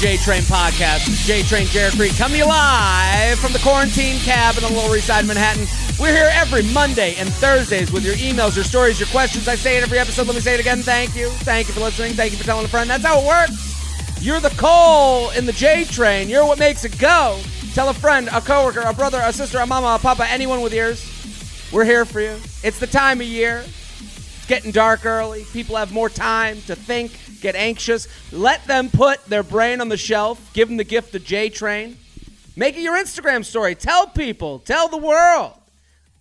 J Train podcast. J Train Jared Freid coming live from the quarantine cabin on the Lower East Side of Manhattan. We're here every Monday and Thursdays with your emails, your stories, your questions. I say it every episode. Let me say it again. Thank you. Thank you for listening. Thank you for telling a friend. That's how it works. You're the coal in the J Train. You're what makes it go. Tell a friend, a coworker, a brother, a sister, a mama, a papa, anyone with ears. We're here for you. It's the time of year. It's getting dark early. People have more time to think, get anxious. Let them put their brain on the shelf. Give them the gift of J Train. Make it your Instagram story. Tell people, tell the world.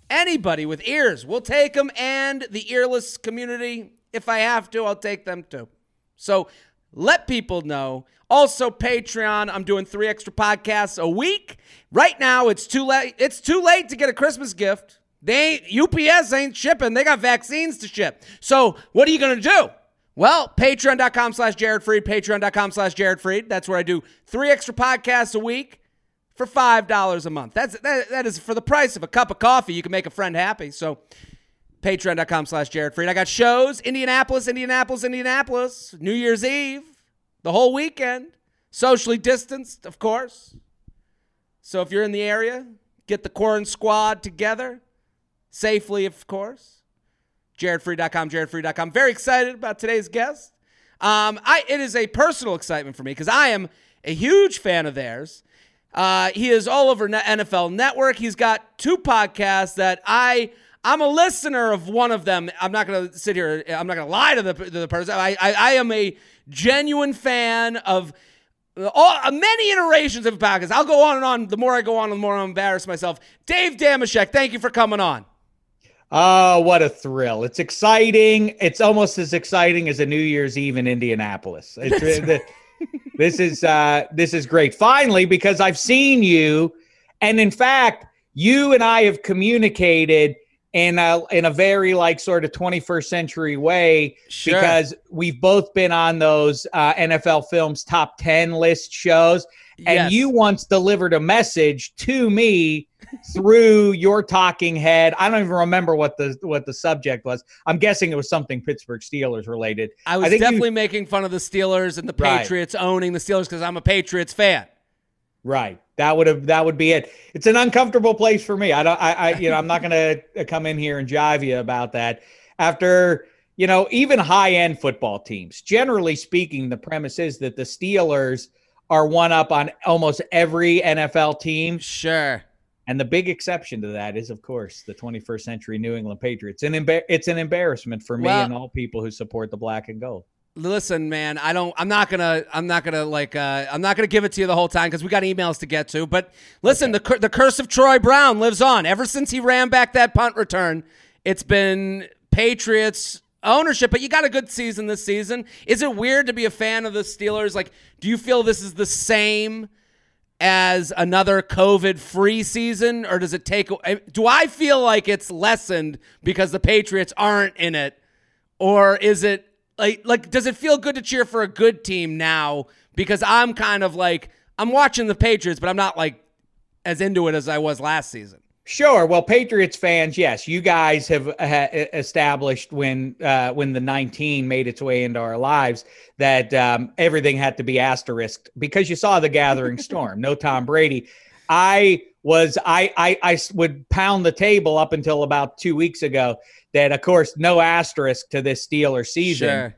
Anybody with ears, we'll take them. And the earless community, if I have to, I'll take them too. So let people know. Also, Patreon. I'm doing three extra podcasts a week. Right now, it's too late. It's too late to get a Christmas gift. They UPS ain't shipping. They got vaccines to ship. So what are you gonna do? Well, patreon.com slash Jared Freid, patreon.com slash Jared Freid. That's where I do three extra podcasts a week for $5 a month. That's that, that is for the price of a cup of coffee. You can make a friend happy. So patreon.com slash Jared Freid. I got shows, Indianapolis, Indianapolis, Indianapolis, New Year's Eve, the whole weekend. Socially distanced, of course. So if you're in the area, get the Corn Squad together safely, of course. JaredFreid.com, JaredFreid.com. Very excited about today's guest. Um, I it is a personal excitement for me because I am a huge fan of theirs. Uh, he is all over NFL Network. He's got two podcasts that I I'm a listener of one of them. I'm not going to sit here. I'm not going to lie to the to the person. I, I I am a genuine fan of all many iterations of podcasts. I'll go on and on. The more I go on, the more I embarrass myself. Dave Dameshek, thank you for coming on. Oh, what a thrill. It's exciting. It's almost as exciting as a New Year's Eve in Indianapolis. It's, this is uh, this is great. Finally, because I've seen you, and in fact, you and I have communicated in a in a very like sort of 21st century way Sure. because we've both been on those uh, NFL Films top 10 list shows, and Yes. you once delivered a message to me through your talking head. I don't even remember what the what the subject was. I'm guessing it was something Pittsburgh Steelers related. I was you- definitely making fun of the Steelers and the Right. Patriots owning the Steelers because I'm a Patriots fan. Right. That would have that would be it. It's an uncomfortable place for me. I don't I, I you know, I'm not gonna uh, come in here and jive you about that. After, you know, even high-end football teams, generally speaking, the premise is that the Steelers are one up on almost every NFL team. Sure. And the big exception to that is, of course, the 21st century New England Patriots. And embar- it's an embarrassment for me Well- and all people who support the black and gold. Listen, man, I don't. I'm not gonna. I'm not gonna like. Uh, I'm not gonna give it to you the whole time because we got emails to get to. But listen, the cur- the curse of Troy Brown lives on. Ever since he ran back that punt return, it's been Patriots ownership. But you got a good season this season. Is it weird to be a fan of the Steelers? Like, do you feel this is the same? As another COVID free season, or does it take? Do I feel like it's lessened because the Patriots aren't in it, or is it like like does it feel good to cheer for a good team now? Because I'm kind of like I'm watching the Patriots, but I'm not like as into it as I was last season. Sure. Well, Patriots fans, yes, you guys have uh, established when uh, when the 19 made its way into our lives that um, everything had to be asterisked because you saw the gathering storm. No Tom Brady. I was I I would pound the table up until about two weeks ago that of course no asterisk to this Steeler season. Sure.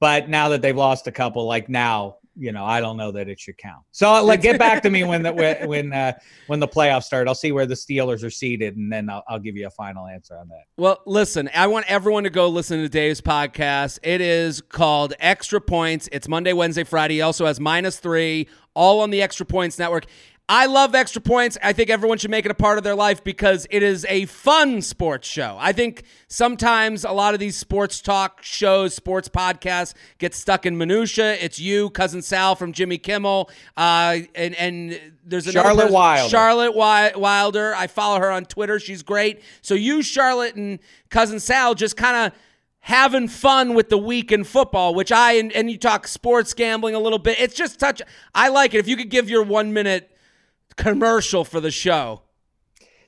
But now that they've lost a couple, like now, you know, I don't know that it should count. So like, get back to me when the when when, uh, when the playoffs start. I'll see where the Steelers are seated, and then I'll, I'll give you a final answer on that. Well, listen, I want everyone to go listen to Dave's podcast. It is called Extra Points. It's Monday, Wednesday, Friday. He also has minus three, all on the Extra Points Network. I love Extra Points. I think everyone should make it a part of their life because it is a fun sports show. I think sometimes a lot of these sports talk shows, sports podcasts get stuck in minutia. It's you, cousin Sal from Jimmy Kimmel, uh, and and there's another Charlotte person- Wilder. Charlotte Wi- Wilder. I follow her on Twitter. She's great. So you, Charlotte, and cousin Sal just kind of having fun with the week in football, which I and, and you talk sports gambling a little bit. It's just touch. I like it. If you could give your one minute commercial for the show.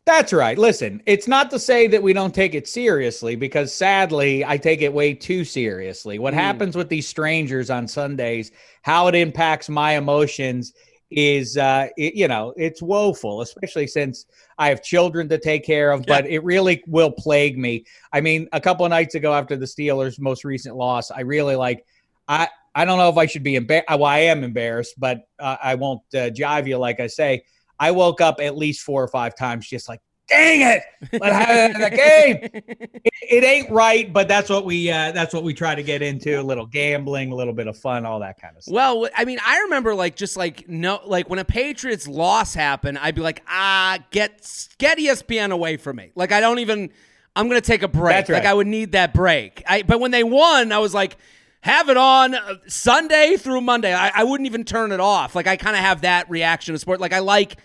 That's right. Listen, it's not to say that we don't take it seriously because sadly, I take it way too seriously. What mm. happens with these strangers on Sundays, how it impacts my emotions is uh it, you know it's woeful especially since i have children to take care of yeah. but it really will plague me i mean a couple of nights ago after the steelers most recent loss i really like i i don't know if i should be embarrassed well i am embarrassed but uh, i won't uh, jive you like i say I woke up at least four or five times just like, dang it, let's have the game. It, it, ain't right, but that's what we uh, that's what we try to get into. A little gambling, a little bit of fun, all that kind of stuff. Well, I mean, I remember like just like no, like when a Patriots loss happened, I'd be like, ah, get get ESPN away from me. Like I don't even. I'm gonna take a break. Right. Like I would need that break. I but when they won, I was like have it on Sunday through Monday. I, I wouldn't even turn it off. Like I kind of have that reaction to sport. Like I like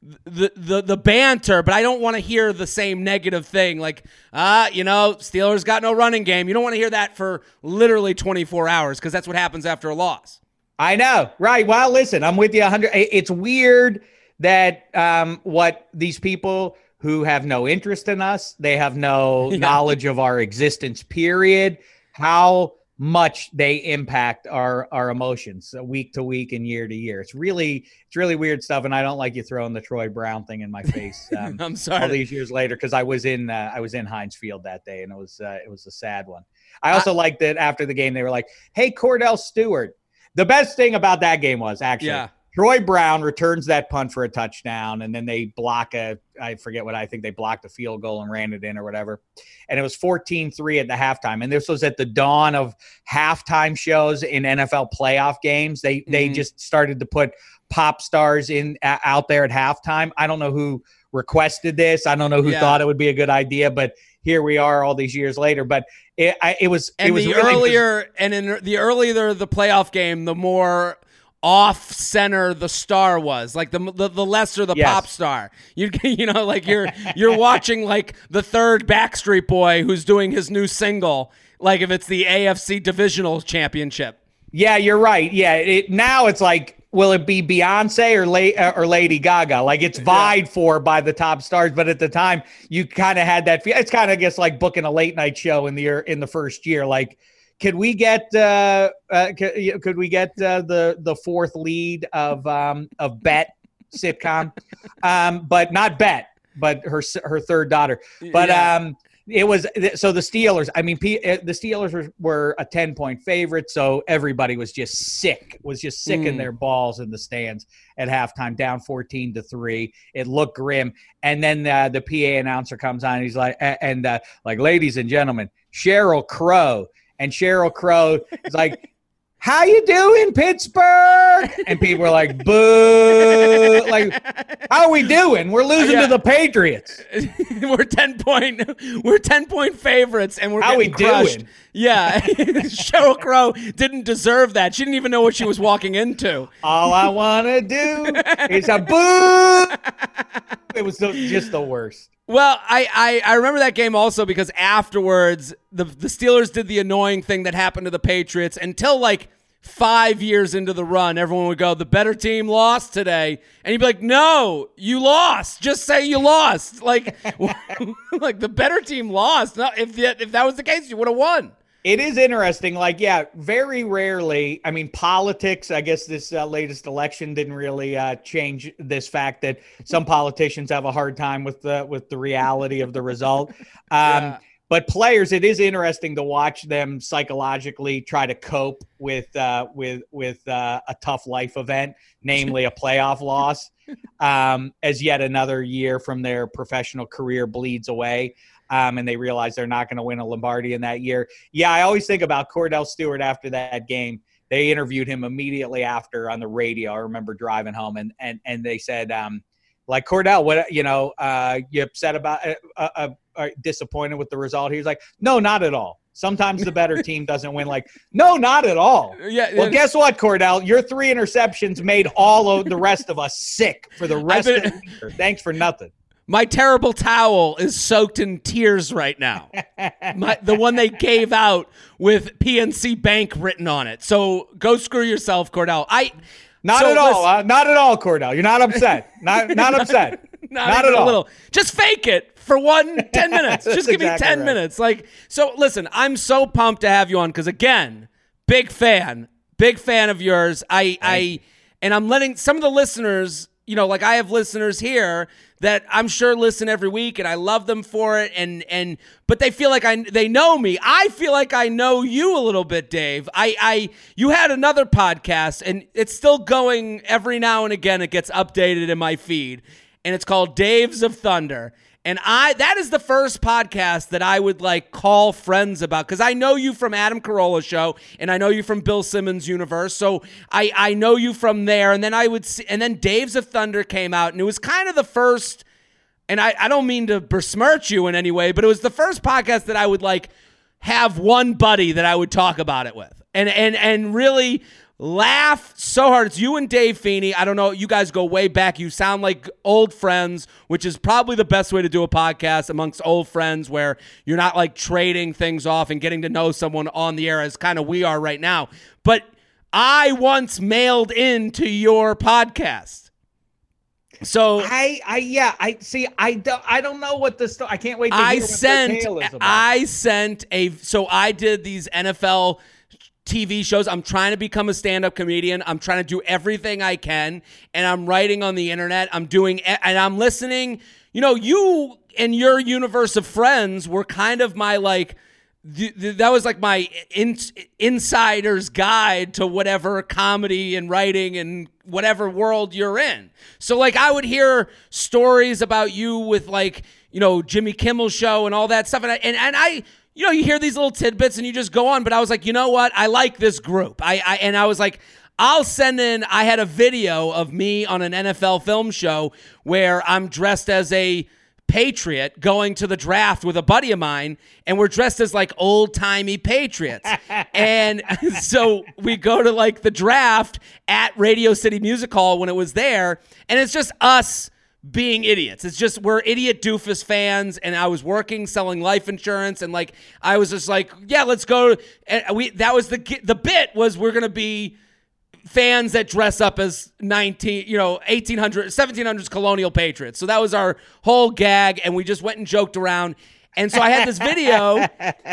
the the the banter, but I don't want to hear the same negative thing like ah, uh, you know, Steelers got no running game. You don't want to hear that for literally 24 hours because that's what happens after a loss. I know. Right. Well, listen, I'm with you 100 it's weird that um what these people who have no interest in us, they have no yeah. knowledge of our existence period, how much they impact our our emotions uh, week to week and year to year. It's really it's really weird stuff, and I don't like you throwing the Troy Brown thing in my face. Um, I'm sorry. All these years later, because I was in uh, I was in Heinz Field that day, and it was uh, it was a sad one. I also I, liked that after the game they were like, "Hey, Kordell Stewart." The best thing about that game was actually yeah. Troy Brown returns that punt for a touchdown, and then they block a, I forget what I think they blocked a field goal and ran it in or whatever. And it was 14 3 at the halftime. And this was at the dawn of halftime shows in NFL playoff games. They, mm-hmm. they just started to put pop stars in uh, out there at halftime. I don't know who requested this. I don't know who yeah. thought it would be a good idea, but here we are all these years later. But it, I, it was, and it was the really earlier, and in the earlier the playoff game, the more off center the star was like the the, the lesser the yes. pop star you you know like you're you're watching like the third backstreet boy who's doing his new single like if it's the AFC divisional championship yeah you're right yeah it, now it's like will it be Beyonce or La- uh, or Lady Gaga like it's vied yeah. for by the top stars but at the time you kind of had that feel it's kind of I guess like booking a late night show in the in the first year like could we get uh, uh could, could we get uh, the the fourth lead of um of Bet sitcom, um, but not Bet, but her her third daughter. But yeah. um, it was so the Steelers. I mean, P, uh, the Steelers were, were a ten point favorite, so everybody was just sick, was just sick mm. in their balls in the stands at halftime, down fourteen to three. It looked grim, and then uh, the PA announcer comes on, and he's like, and uh, like, ladies and gentlemen, Sheryl Crow and Sheryl Crow is like, "How you doing, Pittsburgh?" And people are like, "Boo!" Like, how are we doing? We're losing yeah. to the Patriots. we're ten point. We're ten point favorites, and we're how we crushed. doing? Yeah, Sheryl Crow didn't deserve that. She didn't even know what she was walking into. All I want to do is a boo. It was just the worst. Well, I, I, I remember that game also because afterwards the the Steelers did the annoying thing that happened to the Patriots until like five years into the run, everyone would go, the better team lost today. And you'd be like, no, you lost. Just say you lost. Like, like the better team lost. No, if, if that was the case, you would have won. It is interesting. Like, yeah, very rarely. I mean, politics. I guess this uh, latest election didn't really uh, change this fact that some politicians have a hard time with the with the reality of the result. Um, yeah. But players, it is interesting to watch them psychologically try to cope with uh, with with uh, a tough life event, namely a playoff loss, um, as yet another year from their professional career bleeds away um, and they realize they're not going to win a Lombardi in that year. Yeah, I always think about Kordell Stewart after that game. They interviewed him immediately after on the radio. I remember driving home, and and and they said, um, like Kordell, what you know, uh, you upset about, uh, uh, uh, disappointed with the result? He was like, no, not at all. Sometimes the better team doesn't win. Like, no, not at all. Yeah. Well, guess what, Kordell? Your three interceptions made all of the rest of us sick for the rest been, of the year. Thanks for nothing. My terrible towel is soaked in tears right now. My, the one they gave out with PNC Bank written on it. So go screw yourself, Kordell. I not so at all. Uh, not at all, Kordell. You're not upset. not not upset. Not, Not even a all. little. Just fake it for one 10 minutes. Just give exactly me 10 right. minutes. Like, so listen, I'm so pumped to have you on because again, big fan, big fan of yours. I, I, and I'm letting some of the listeners, you know, like I have listeners here that I'm sure listen every week and I love them for it and and but they feel like I they know me. I feel like I know you a little bit, Dave. I I you had another podcast and it's still going every now and again it gets updated in my feed and it's called Daves of Thunder. And I that is the first podcast that I would like call friends about because I know you from Adam Carolla show and I know you from Bill Simmons universe. So I I know you from there. And then I would see and then Daves of Thunder came out and it was kind of the first and I, I don't mean to besmirch you in any way, but it was the first podcast that I would like have one buddy that I would talk about it with. And and and really laugh so hard. It's you and Dave Feeney. I don't know. You guys go way back. You sound like old friends, which is probably the best way to do a podcast amongst old friends where you're not like trading things off and getting to know someone on the air as kind of we are right now. But I once mailed into your podcast. So I, I, yeah, I see. I don't, I don't know what the story. I can't wait. To I sent, I sent a. So I did these NFL TV shows. I'm trying to become a stand up comedian. I'm trying to do everything I can. And I'm writing on the internet. I'm doing, and I'm listening. You know, you and your universe of friends were kind of my like, that was like my in, insider's guide to whatever comedy and writing and whatever world you're in. So like I would hear stories about you with like you know Jimmy Kimmel show and all that stuff, and I, and and I you know, you hear these little tidbits and you just go on. But I was like, you know what? I like this group. I, I and I was like, I'll send in. I had a video of me on an NFL film show where I'm dressed as a Patriot going to the draft with a buddy of mine, and we're dressed as like old timey Patriots. and so we go to like the draft at Radio City Music Hall when it was there, and it's just us being idiots. It's just we're idiot doofus fans, and I was working selling life insurance, and like I was just like, yeah, let's go. And we that was the the bit was we're gonna be fans that dress up as 19 you know 1800 1700s colonial patriots so that was our whole gag and we just went and joked around and so I had this video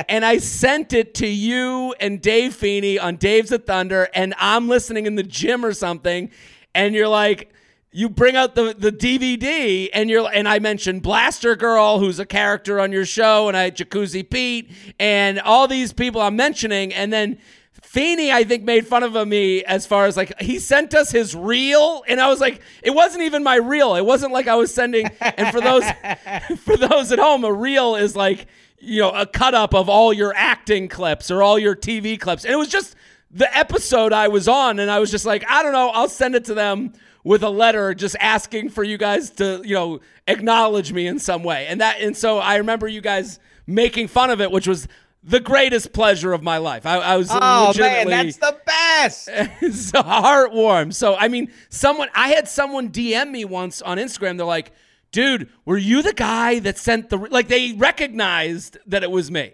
and I sent it to you and Dave Feeney on Daves of Thunder and I'm listening in the gym or something and you're like you bring out the the DVD and you're and I mentioned Blaster Girl, who's a character on your show, and I Jacuzzi Pete, and all these people I'm mentioning, and then Feeney, I think, made fun of me as far as like he sent us his reel, and I was like, it wasn't even my reel. It wasn't like I was sending. And for those for those at home, a reel is like you know a cut up of all your acting clips or all your TV clips, and it was just the episode I was on, and I was just like, I don't know, I'll send it to them with a letter just asking for you guys to, you know, acknowledge me in some way. And that and so I remember you guys making fun of it, which was the greatest pleasure of my life. I, I was oh man, that's the best. so heartwarm. So I mean, someone I had someone DM me once on Instagram. They're like, "Dude, were you the guy that sent the like?" They recognized that it was me.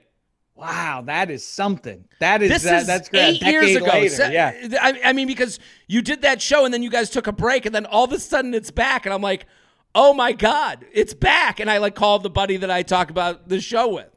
Wow, that is something. That is this that, is that's great. Eight years ago. Later, yeah, I, I, mean because you did that show and then you guys took a break and then all of a sudden it's back and I'm like, oh my god, it's back! And I like called the buddy that I talk about the show with.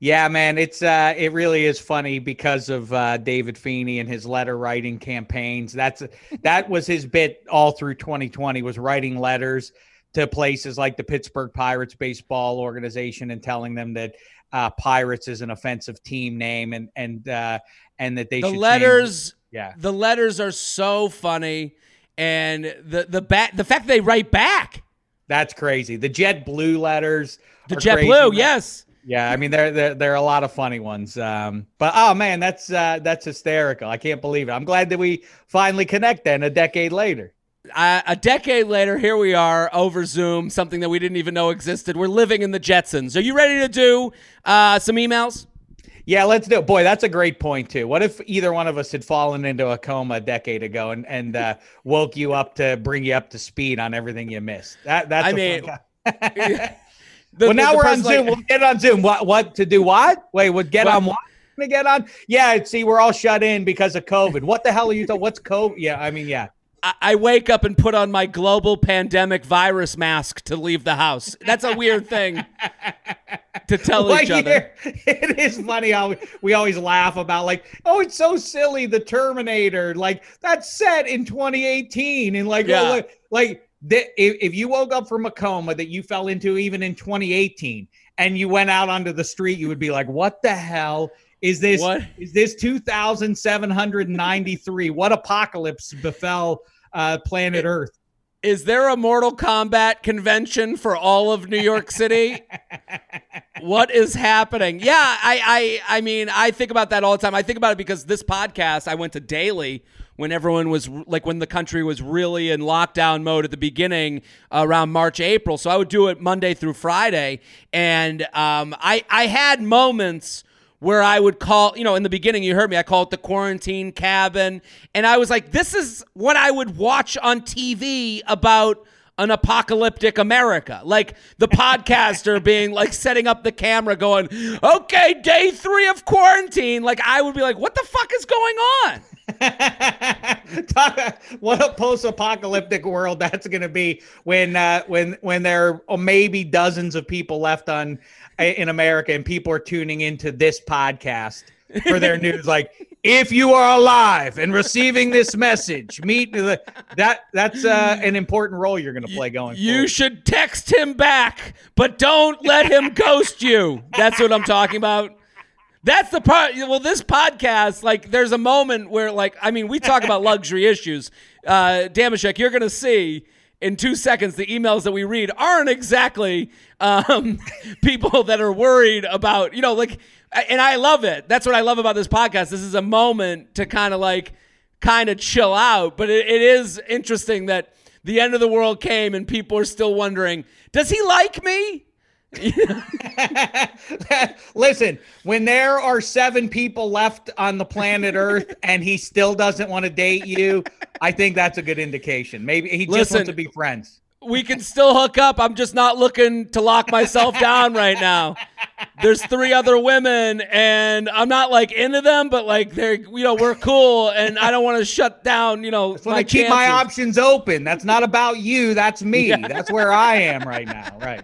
Yeah, man, it's uh, it really is funny because of uh, David Feeney and his letter writing campaigns. That's that was his bit all through 2020 was writing letters to places like the Pittsburgh Pirates baseball organization and telling them that uh, Pirates is an offensive team name and and uh, and that they the letters yeah. the letters are so funny and the the bat the fact they write back. That's crazy. The jet blue letters the jet blue yes. Yeah i mean there there there are a lot of funny ones um, but oh man that's uh, that's hysterical. I can't believe it. I'm glad that we finally connect then a decade later uh, a decade later, here we are over Zoom, something that we didn't even know existed. We're living in the Jetsons. Are you ready to do uh, some emails? Yeah, let's do it. Boy, that's a great point too. What if either one of us had fallen into a coma a decade ago and and uh, woke you up to bring you up to speed on everything you missed? That that's. I mean, the, well, now the we're on Zoom. Like, we'll get on Zoom. What what to do? What? Wait, we'll get what? on what? To get on? Yeah. See, we're all shut in because of COVID. What the hell are you talking? What's COVID? Yeah, I mean, yeah. I wake up and put on my global pandemic virus mask to leave the house. That's a weird thing to tell well, each other. it is funny how we always laugh about like, oh, it's so silly. The Terminator, like that's set in 2018, and like, oh, yeah. oh, like if, if you woke up from a coma that you fell into even in 2018, and you went out onto the street, you would be like, what the hell is this what? is this 2793 what apocalypse befell uh, planet Earth. Is there a Mortal Kombat convention for all of New York City? what is happening? Yeah, I, I, I mean, I think about that all the time. I think about it because this podcast I went to daily when everyone was like when the country was really in lockdown mode at the beginning around March, April. So I would do it Monday through Friday, and um, I, I had moments where I would call, you know, in the beginning, you heard me, I call it the quarantine cabin. And I was like, this is what I would watch on TV about an apocalyptic America. Like the podcaster being like setting up the camera, going, okay, day three of quarantine. Like I would be like, what the fuck is going on? what a post-apocalyptic world that's going to be when uh, when when there are maybe dozens of people left on in America and people are tuning into this podcast for their news. Like, if you are alive and receiving this message, meet the, that. That's uh, an important role you're going to play going. You forward. should text him back, but don't let him ghost you. That's what I'm talking about. That's the part. Well, this podcast, like, there's a moment where, like, I mean, we talk about luxury issues. Uh, Dameshek, you're going to see in two seconds, the emails that we read aren't exactly um, people that are worried about, you know, like, and I love it. That's what I love about this podcast. This is a moment to kind of like, kind of chill out. But it, it is interesting that the end of the world came and people are still wondering, does he like me? Listen, when there are seven people left on the planet Earth and he still doesn't want to date you, I think that's a good indication. Maybe he just Listen, wants to be friends we can still hook up. I'm just not looking to lock myself down right now. There's three other women, and I'm not like into them, but like they're you know we're cool, and I don't want to shut down. You know, I keep my options open. That's not about you. That's me. Yeah. That's where I am right now. Right.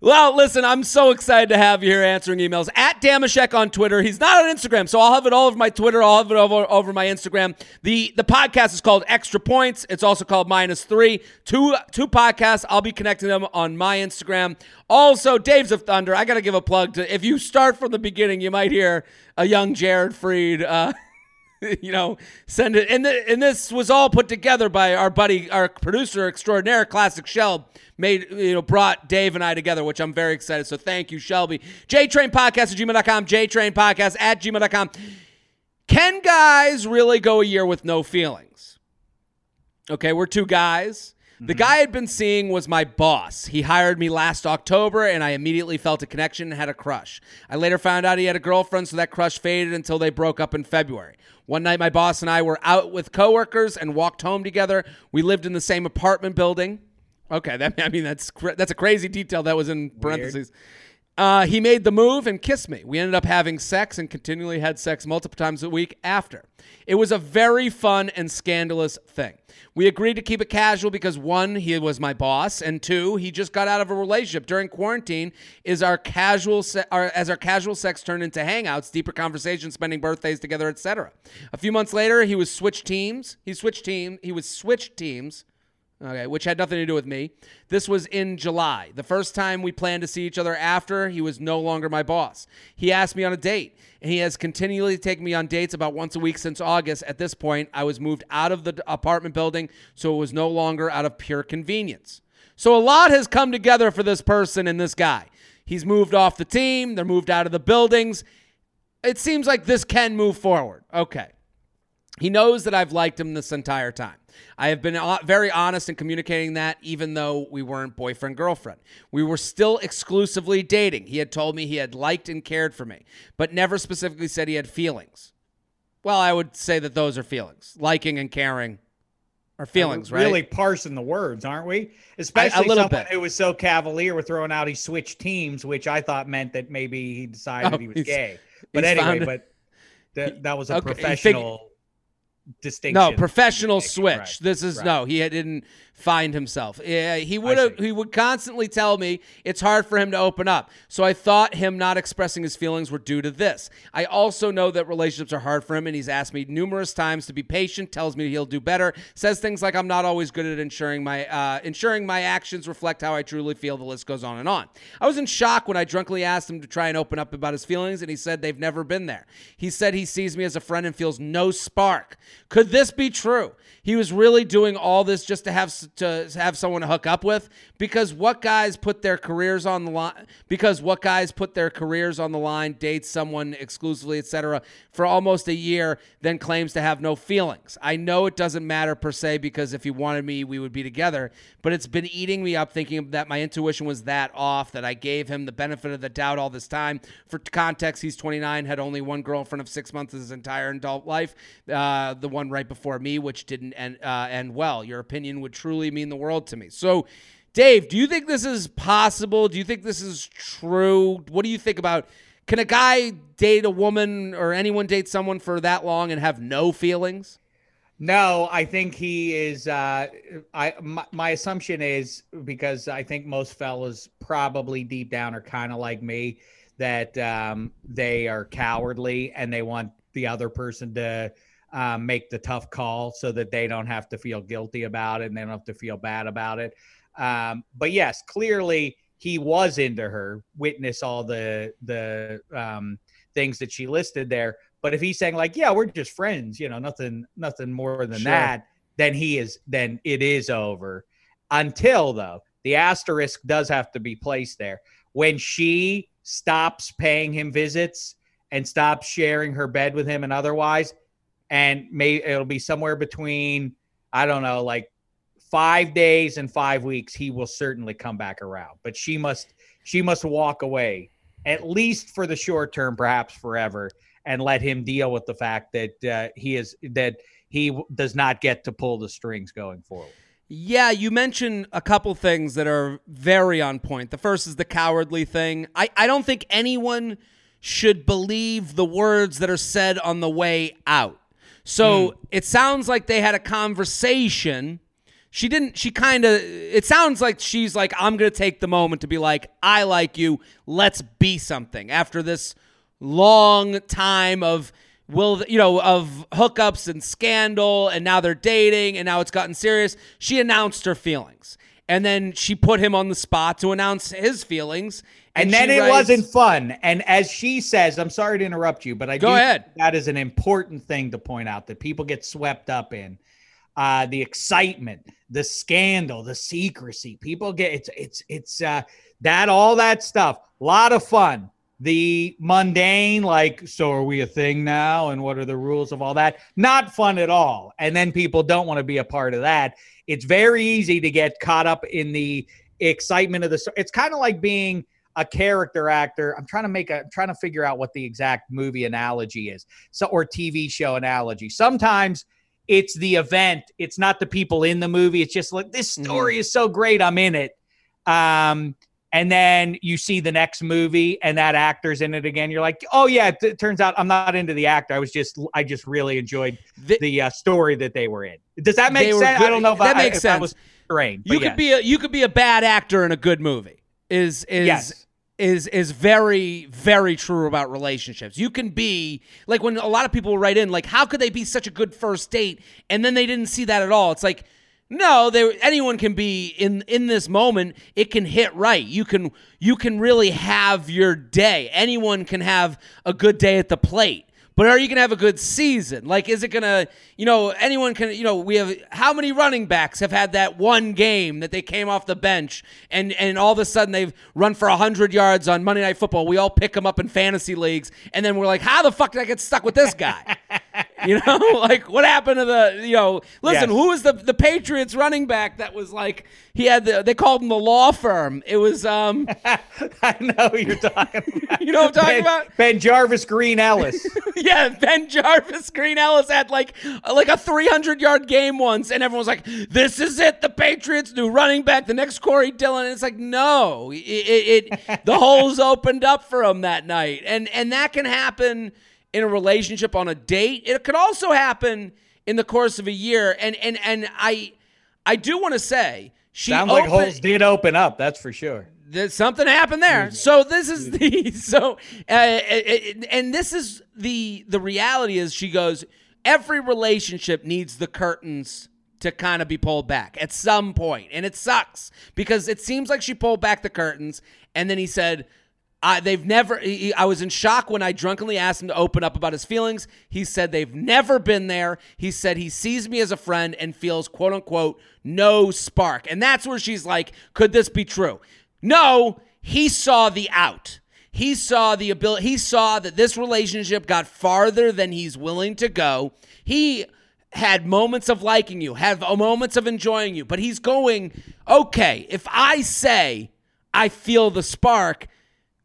Well, listen, I'm so excited to have you here answering emails at Dameshek on Twitter. He's not on Instagram, so I'll have it all over my Twitter. I'll have it over over my Instagram. the The podcast is called Extra Points. It's also called Minus Three. Two two podcasts. I'll be connecting them on my Instagram. Also, Daves of Thunder. I got to give a plug to. If you start from the beginning, you might hear a young Jared Freid. Uh, you know, send it. And, the, and this was all put together by our buddy, our producer extraordinaire, Classic Shelb, made, you know, brought Dave and I together, which I'm very excited. So thank you, Shelby. JTrain Podcast at gmail.com, JTrain Podcast at gmail.com. Can guys really go a year with no feelings? Okay, we're two guys. The guy I'd been seeing was my boss. He hired me last October, and I immediately felt a connection and had a crush. I later found out he had a girlfriend, so that crush faded until they broke up in February. One night, my boss and I were out with coworkers and walked home together. We lived in the same apartment building. Okay, that I mean that's that's a crazy detail that was in parentheses. Weird. Uh, he made the move and kissed me. We ended up having sex and continually had sex multiple times a week after. It was a very fun and scandalous thing. We agreed to keep it casual because one, he was my boss, and two, he just got out of a relationship during quarantine. Is our casual se- our, as our casual sex turned into hangouts, deeper conversations, spending birthdays together, etc. A few months later, he was switched teams. He switched team. He was switched teams Okay, which had nothing to do with me. This was in July. The first time we planned to see each other after he was no longer my boss. He asked me on a date, and he has continually taken me on dates about once a week since August. At this point, I was moved out of the apartment building, so it was no longer out of pure convenience. So a lot has come together for this person and this guy. He's moved off the team, they're moved out of the buildings. It seems like this can move forward. Okay. He knows that I've liked him this entire time. I have been uh, very honest in communicating that, even though we weren't boyfriend girlfriend. We were still exclusively dating. He had told me he had liked and cared for me, but never specifically said he had feelings. Well, I would say that those are feelings. Liking and caring are feelings, right? Really parsing the words, aren't we? Especially a little someone bit. who was so cavalier with throwing out he switched teams, which I thought meant that maybe he decided oh, he was gay. But anyway, but that, that was a okay, professional distinction. No, professional switch. Right. This is Right. no. He didn't find himself. Yeah, he would have. He would constantly tell me it's hard for him to open up. So I thought him not expressing his feelings were due to this. I also know that relationships are hard for him, and he's asked me numerous times to be patient. Tells me he'll do better. Says things like I'm not always good at ensuring my uh, ensuring my actions reflect how I truly feel. The list goes on and on. I was in shock when I drunkenly asked him to try and open up about his feelings, and he said they've never been there. He said he sees me as a friend and feels no spark. Could this be true? He was really doing all this just to have to have someone to hook up with because what guys put their careers on the line because what guys put their careers on the line date someone exclusively etc for almost a year then claims to have no feelings. I know it doesn't matter per se because if he wanted me we would be together, but it's been eating me up thinking that my intuition was that off that I gave him the benefit of the doubt all this time. For context, he's 29, had only one girlfriend of 6 months his entire adult life, uh, the one right before me which didn't end uh, end well. Your opinion would truly mean the world to me. So Dave, do you think this is possible? Do you think this is true? What do you think about can a guy date a woman or anyone date someone for that long and have no feelings? No, I think he is. Uh, I my, my assumption is because I think most fellas probably deep down are kind of like me that um, they are cowardly and they want the other person to um, make the tough call so that they don't have to feel guilty about it and they don't have to feel bad about it. Um, but yes, clearly he was into her. Witness all the the um, things that she listed there. But if he's saying like, yeah, we're just friends, you know, nothing, nothing more than Sure. that, then he is, then it is over. Until though, the asterisk does have to be placed there. When she stops paying him visits and stops sharing her bed with him and otherwise, and may it'll be somewhere between, I don't know, like five days and five weeks, he will certainly come back around. But she must, she must walk away at least for the short term, perhaps forever, and let him deal with the fact that uh, he is that he does not get to pull the strings going forward. Yeah, you mentioned a couple things that are very on point. The first is the cowardly thing. I, I don't think anyone should believe the words that are said on the way out. So hmm. it sounds like they had a conversation. She didn't, she kind of, it sounds like she's like, I'm going to take the moment to be like, I like you. Let's be something after this long time of will you know of hookups and scandal and now they're dating and now it's gotten serious she announced her feelings and then she put him on the spot to announce his feelings And, then it writes- wasn't fun. And as she says, I'm sorry to interrupt you, but I Go ahead. think that is an important thing to point out that people get swept up in. Uh, the excitement, the scandal, the secrecy. People get it's it's it's uh that all that stuff. A lot of fun. The mundane, like, so are we a thing now? And what are the rules of all that? Not fun at all. And then people don't want to be a part of that. It's very easy to get caught up in the excitement of the. It's kind of like being a character actor. I'm trying to make a I'm trying to figure out what the exact movie analogy is. So or TV show analogy. Sometimes it's the event, it's not the people in the movie. It's just like this story is so great, I'm in it. Um and then you see the next movie and that actor's in it again. You're like, "Oh yeah, it turns out I'm not into the actor. I was just I just really enjoyed Th- the uh, story that they were in." Does that make sense? good- I don't know if that I, makes sense. was strange. you could be a you could be a bad actor in a good movie is is yes. is is very very true about relationships. You can be like when a lot of people write in like how could they be such a good first date and then they didn't see that at all. It's like no, there anyone can be in in this moment it can hit right. You can you can really have your day. Anyone can have a good day at the plate. But are you going to have a good season? Like, is it going to, you know, anyone can, you know, we have how many running backs have had that one game that they came off the bench and and all of a sudden they've run for 100 yards on Monday Night Football. We all pick them up in fantasy leagues and then we're like, how the fuck did I get stuck with this guy? you know, like what happened to the, you know, listen, Yes. who was the the Patriots running back that was like he had the they called him the law firm. It was um I know who you're talking about. You know what I'm talking ben, about? BenJarvus Green Ellis. yeah, BenJarvus, Green Ellis had like like a 300 yard game once, and everyone was like, "This is it, the Patriots new running back, the next Corey Dillon." And it's like, no, it, it, it the holes opened up for him that night, and and that can happen in a relationship on a date. It could also happen in the course of a year. And and and I I do want to say she sounds like holes did open up. That's for sure. There's something happened there. So this is the so uh, and this is the the reality is she goes every relationship needs the curtains to kind of be pulled back at some point and it sucks because it seems like she pulled back the curtains and then he said I, they've never. He, I was in shock when I drunkenly asked him to open up about his feelings. He said they've never been there. He said he sees me as a friend and feels quote unquote no spark. And that's where she's like, could this be true? No, he saw the out. He saw the ability. He saw that this relationship got farther than he's willing to go. He had moments of liking you, have moments of enjoying you, but he's going, okay, if I say I feel the spark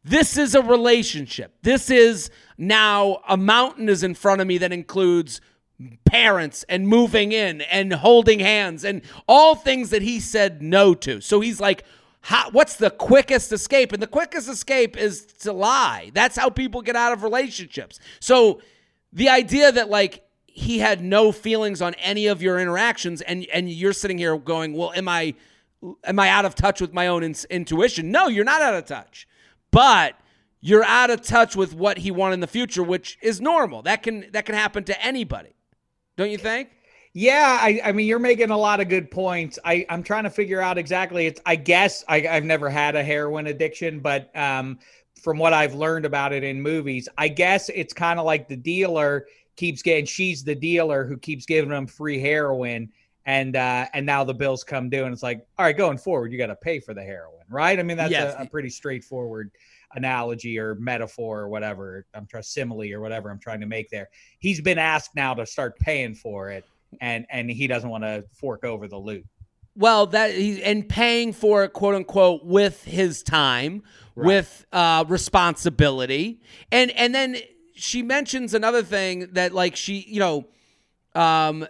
this is a relationship. This is now a mountain is in front of me that includes parents and moving in and holding hands and all things that he said no to. So he's like, how, what's the quickest escape? And the quickest escape is to lie. That's how people get out of relationships. So the idea that like he had no feelings on any of your interactions and and you're sitting here going, "Well, am I am I out of touch with my own in- intuition?" No, you're not out of touch but you're out of touch with what he wanted in the future, which is normal. That can that can happen to anybody, don't you think? Yeah, I, I mean, you're making a lot of good points. I, I'm trying to figure out exactly. It's I guess I, I've never had a heroin addiction, but um, from what I've learned about it in movies, I guess it's kind of like the dealer keeps getting. She's the dealer who keeps giving them free heroin, and uh, and now the bills come due, and it's like, all right, going forward, you got to pay for the heroin right? I mean, that's yes. a, a, pretty straightforward analogy or metaphor or whatever I'm trying simile or whatever I'm trying to make there. He's been asked now to start paying for it, and and he doesn't want to fork over the loot. Well, that he and paying for it, quote unquote, with his time, right. with uh, responsibility, and and then she mentions another thing that like she, you know, um,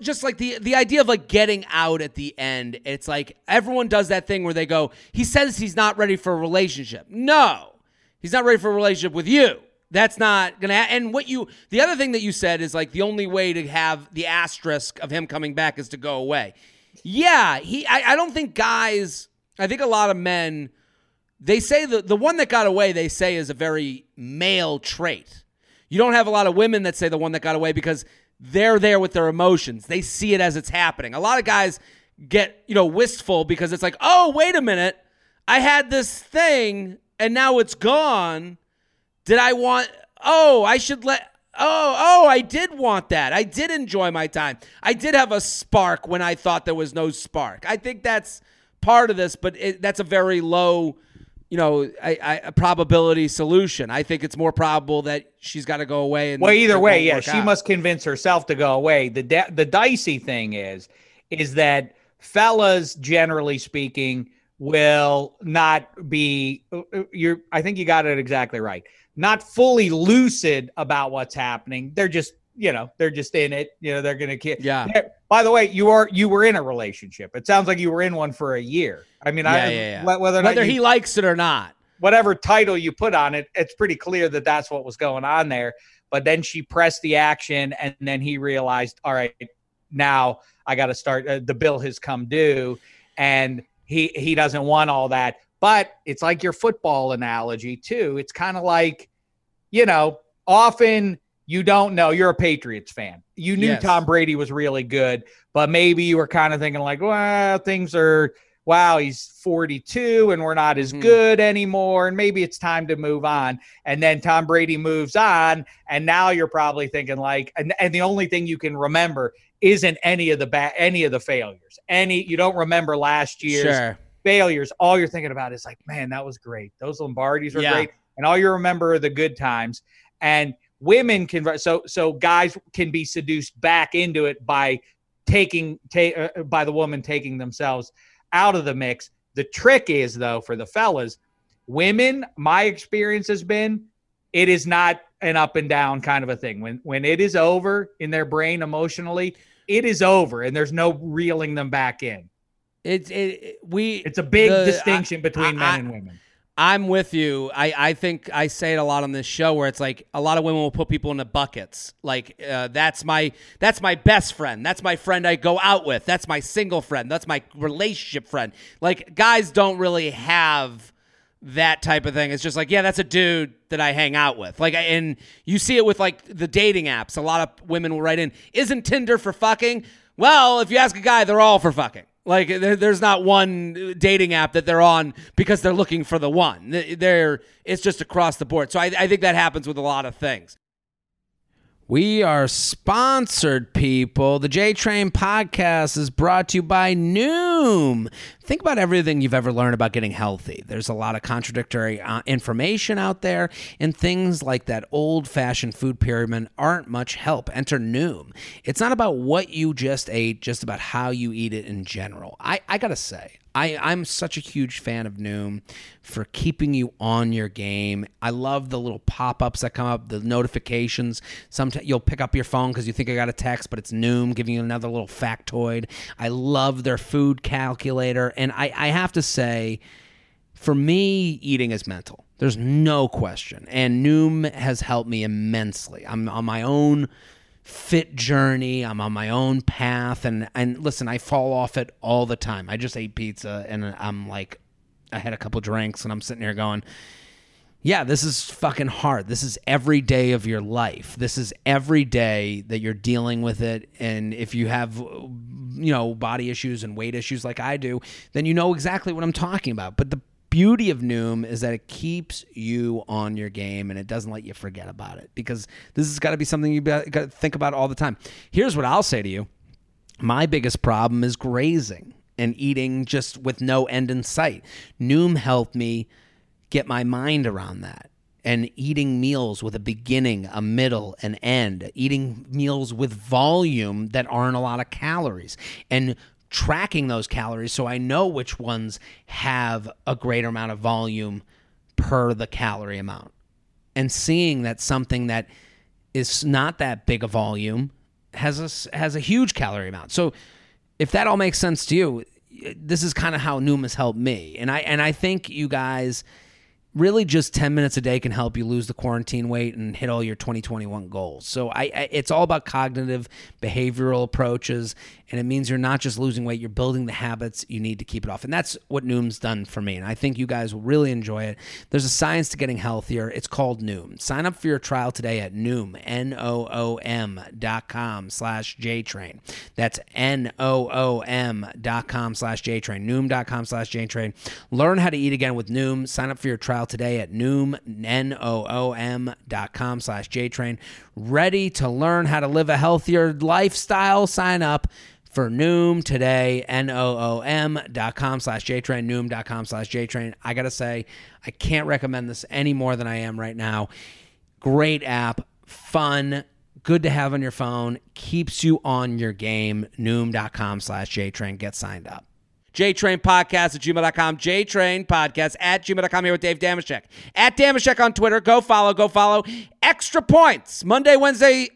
just like the the idea of like getting out at the end it's like everyone does that thing where they go he says he's not ready for a relationship. No he's not ready for a relationship with you. That's not gonna and what you the other thing that you said is like the only way to have the asterisk of him coming back is to go away. Yeah he i, I don't think guys i think a lot of men they say the, the one that got away they say is a very male trait. You don't have a lot of women that say the one that got away because they're there with their emotions. They see it as it's happening. A lot of guys get, you know, wistful because it's like, "Oh, wait a minute. I had this thing and now it's gone. Did I want Oh, I should let Oh, oh, I did want that. I did enjoy my time. I did have a spark when I thought there was no spark. I think that's part of this, but it, that's a very low you know, a, a, probability solution. I think it's more probable that she's got to go away. And well, either way, yeah, she out. must convince herself to go away. The de- the dicey thing is, is that fellas, generally speaking, will not be. Uh, uh, you're. I think you got it exactly right. Not fully lucid about what's happening. They're just you know they're just in it you know they're gonna kill yeah. By the way you are you were in a relationship. It sounds like you were in one for a year. I mean yeah, i yeah, yeah. whether whether he likes it or not. Whatever title you put on it it's pretty clear that that's what was going on there. But then she pressed the action and then he realized all right now i got to start uh, the bill has come due and he he doesn't want all that. But it's like your football analogy too. It's kind of like you know often you don't know. You're a Patriots fan. You knew yes. Tom Brady was really good, but maybe you were kind of thinking like, well, things are wow, he's 42 and we're not as mm-hmm. good anymore. And maybe it's time to move on. And then Tom Brady moves on. And now you're probably thinking like, and, and the only thing you can remember isn't any of the ba- any of the failures. Any you don't remember last year's sure. failures. All you're thinking about is like, man, that was great. Those Lombardis were yeah. great. And all you remember are the good times. And women can so so guys can be seduced back into it by taking take uh, by the woman taking themselves out of the mix. The trick is though for the fellas women my experience has been it is not an up and down kind of a thing. When when it is over in their brain emotionally it is over and there's no reeling them back in. It's it, we it's a big the, distinction between I, men I, and women I'm with you. I, I think I say it a lot on this show where it's like a lot of women will put people into buckets. Like uh, that's my that's my best friend. That's my friend I go out with. That's my single friend. That's my relationship friend. Like guys don't really have that type of thing. It's just like, yeah, that's a dude that I hang out with. Like, and you see it with like the dating apps. A lot of women will write in, "Isn't Tinder for fucking?" Well, if you ask a guy, they're all for fucking. Like there's not one dating app that they're on because they're looking for the one. They're it's just across the board. So I, I think that happens with a lot of things. We are sponsored, people. The J Train podcast is brought to you by Noom. Think about everything you've ever learned about getting healthy. There's a lot of contradictory uh, information out there, and things like that old fashioned food pyramid aren't much help. Enter Noom. It's not about what you just ate, just about how you eat it in general. I, I gotta say, I, I'm such a huge fan of Noom for keeping you on your game. I love the little pop ups that come up, the notifications. Sometimes you'll pick up your phone because you think I got a text, but it's Noom giving you another little factoid. I love their food calculator. And I, I have to say, for me, eating is mental. There's no question. And Noom has helped me immensely. I'm on my own fit journey. I'm on my own path. And, and listen, I fall off it all the time. I just ate pizza and I'm like, I had a couple drinks and I'm sitting here going, yeah, this is fucking hard. This is every day of your life. This is every day that you're dealing with it. And if you have, you know, body issues and weight issues like I do, then you know exactly what I'm talking about. But the beauty of Noom is that it keeps you on your game and it doesn't let you forget about it because this has got to be something you got to think about all the time. Here's what I'll say to you my biggest problem is grazing and eating just with no end in sight. Noom helped me get my mind around that and eating meals with a beginning, a middle, an end, eating meals with volume that aren't a lot of calories, and tracking those calories so I know which ones have a greater amount of volume per the calorie amount. And seeing that something that is not that big a volume has a, has a huge calorie amount. So if that all makes sense to you, this is kind of how Noom has helped me. And I and I think you guys really just 10 minutes a day can help you lose the quarantine weight and hit all your 2021 goals. So I, I, it's all about cognitive behavioral approaches and it means you're not just losing weight, you're building the habits you need to keep it off. And that's what Noom's done for me. And I think you guys will really enjoy it. There's a science to getting healthier. It's called Noom. Sign up for your trial today at Noom, N-O-O-M dot com slash JTrain. That's N-O-O-M dot com slash JTrain. Noom dot com slash JTrain. Learn how to eat again with Noom. Sign up for your trial today at Noom, N-O-O-M dot com slash JTrain. Ready to learn how to live a healthier lifestyle? Sign up for Noom today, N-O-O-M dot com slash JTrain, Noom dot com slash JTrain. I got to say, I can't recommend this any more than I am right now. Great app, fun, good to have on your phone, keeps you on your game. Noom.com slash JTrain. Get signed up. JTrain Podcast at gmail.com. JTrain Podcast at gmail.com here with Dave Dameshek. At Dameshek on Twitter. Go follow, go follow. Extra points. Monday, Wednesday,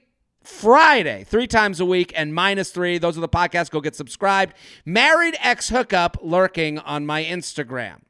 Friday, three times a week, and minus three. Those are the podcasts. Go get subscribed. Married Ex Hookup lurking on my Instagram.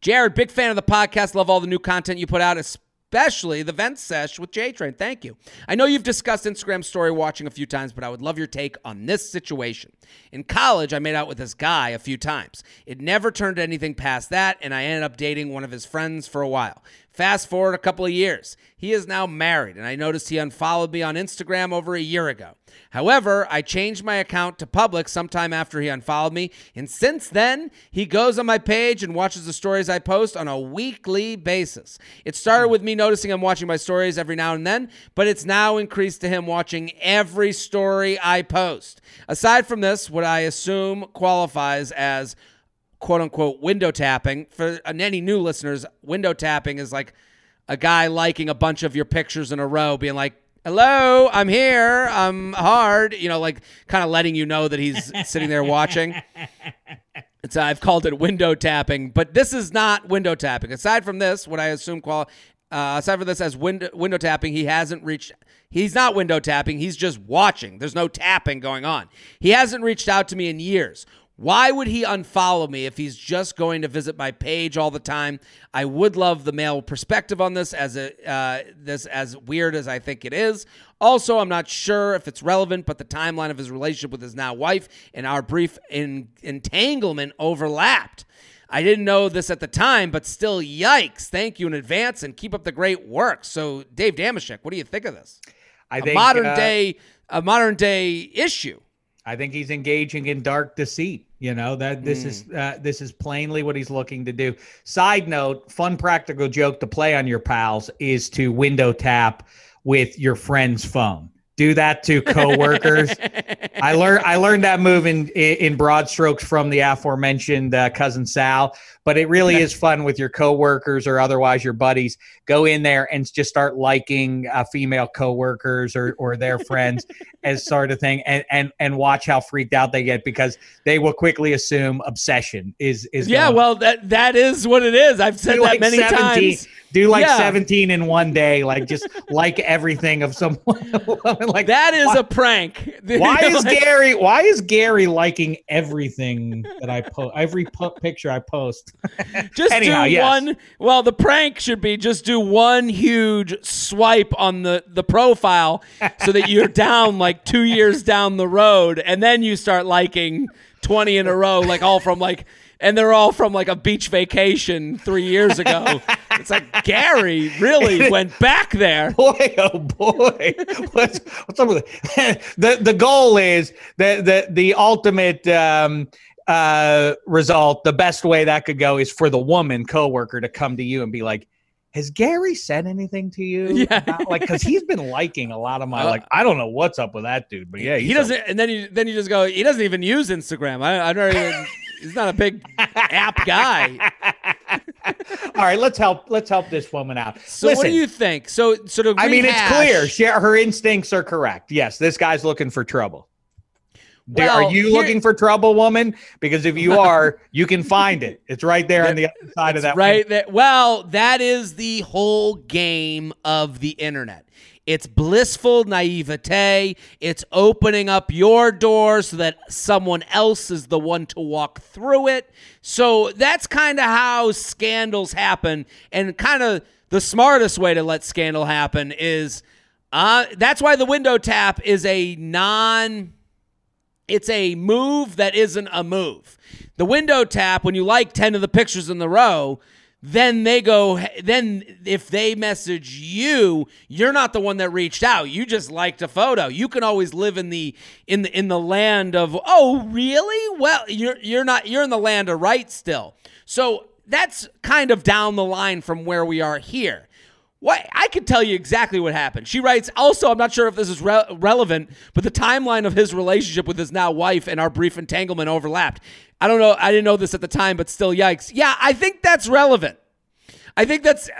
Jared, big fan of the podcast. Love all the new content you put out, especially the vent sesh with J Train. Thank you. I know you've discussed Instagram story watching a few times, but I would love your take on this situation. In college, I made out with this guy a few times. It never turned anything past that, and I ended up dating one of his friends for a while. Fast forward a couple of years. He is now married, and I noticed he unfollowed me on Instagram over a year ago. However, I changed my account to public sometime after he unfollowed me, and since then, he goes on my page and watches the stories I post on a weekly basis. It started with me noticing him watching my stories every now and then, but it's now increased to him watching every story I post. Aside from this, what I assume qualifies as quote unquote window tapping. For any new listeners, window tapping is like a guy liking a bunch of your pictures in a row, being like, hello, I'm here, I'm hard, you know, like kind of letting you know that he's sitting there watching. It's, I've called it window tapping, but this is not window tapping. Aside from this, what I assume qual uh, aside from this as window window tapping, he hasn't reached. He's not window tapping. He's just watching. There's no tapping going on. He hasn't reached out to me in years. Why would he unfollow me if he's just going to visit my page all the time? I would love the male perspective on this, as a uh, this as weird as I think it is. Also, I'm not sure if it's relevant, but the timeline of his relationship with his now wife and our brief in- entanglement overlapped. I didn't know this at the time, but still, yikes! Thank you in advance, and keep up the great work. So, Dave Dameshek, what do you think of this? I a think modern uh, day, a modern day issue. I think he's engaging in dark deceit. You know that this Mm. is uh, this is plainly what he's looking to do. Side note: fun practical joke to play on your pals is to window tap with your friend's phone. Do that to coworkers. I learned I learned that move in in broad strokes from the aforementioned uh, cousin Sal. But it really is fun with your coworkers or otherwise your buddies. Go in there and just start liking uh, female coworkers or or their friends as sort of thing, and and and watch how freaked out they get because they will quickly assume obsession is is Yeah, well, that that is what it is. I've said Do that like many 17 times. do like Yeah. 17 in one day like just like everything of someone like That is why- a prank. why is Gary? Why is Gary liking everything that I post? Every po- picture I post. just Anyhow, do yes. one? Well, the prank should be just do one huge swipe on the the profile so that you're down like two years down the road, and then you start liking twenty in a row, like all from like. And they're all from like a beach vacation three years ago. It's like Gary really went back there. Boy, oh boy, what's what's up with it? the The goal is the the the ultimate. Um, uh result the best way that could go is for the woman coworker to come to you and be like has Gary said anything to you? Yeah. about- like, because he's been liking a lot of my Uh, like. I don't know what's up with that dude, but yeah, he doesn't, and then you then you just go. He doesn't even use Instagram. I, I don't even. He's not a big app guy. All right, let's help. Let's help this woman out. So what do you think? So so to I mean, it's clear. She, her instincts are correct. Yes, this guy's looking for trouble. Well, are you here- looking for trouble, woman? Because if you are, you can find it. It's right there on the other side of that. right that well that is the whole game of the internet it's blissful naivete it's opening up your door so that someone else is the one to walk through it so that's kind of how scandals happen and kind of the smartest way to let scandal happen is uh, that's why the window tap is a non it's a move that isn't a move. The window tap, when you like 10 of the pictures in the row, then they go, then if they message you, you're not the one that reached out. You just liked a photo. You can always live in the in the in the land of, oh, really? Well, you're you're not you're in the land of right still. So that's kind of down the line from where we are here. What I could tell you exactly what happened. She writes, also, I'm not sure if this is re- relevant, but the timeline of his relationship with his now wife and our brief entanglement overlapped. I don't know. I didn't know this at the time, but still, yikes. Yeah, I think that's relevant. I think that's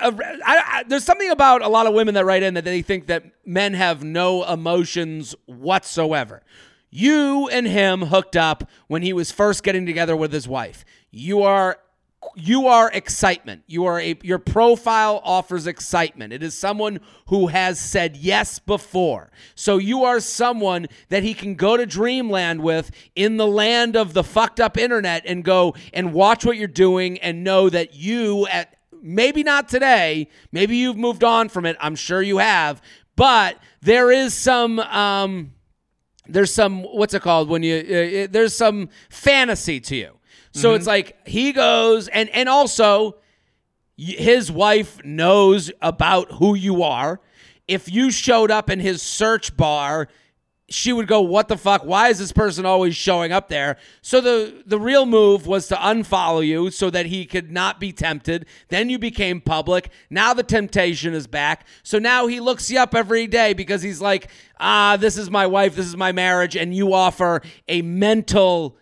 there's something about a lot of women that write in that they think that men have no emotions whatsoever. You and him hooked up when he was first getting together with his wife. You are you are excitement. You are a your profile offers excitement. It is someone who has said yes before. So you are someone that he can go to dreamland with in the land of the fucked up internet and go and watch what you're doing and know that you at maybe not today, maybe you've moved on from it. I'm sure you have, but there is some um there's some what's it called when you uh, uh, there's some fantasy to you so it's like he goes and and also his wife knows about who you are. If you showed up in his search bar she would go what the fuck? Why is this person always showing up there? So the the real move was to unfollow you so that he could not be tempted. Then you became public. Now the temptation is back. So now he looks you up every day because he's like ah this is my wife. This is my marriage. And you offer a mental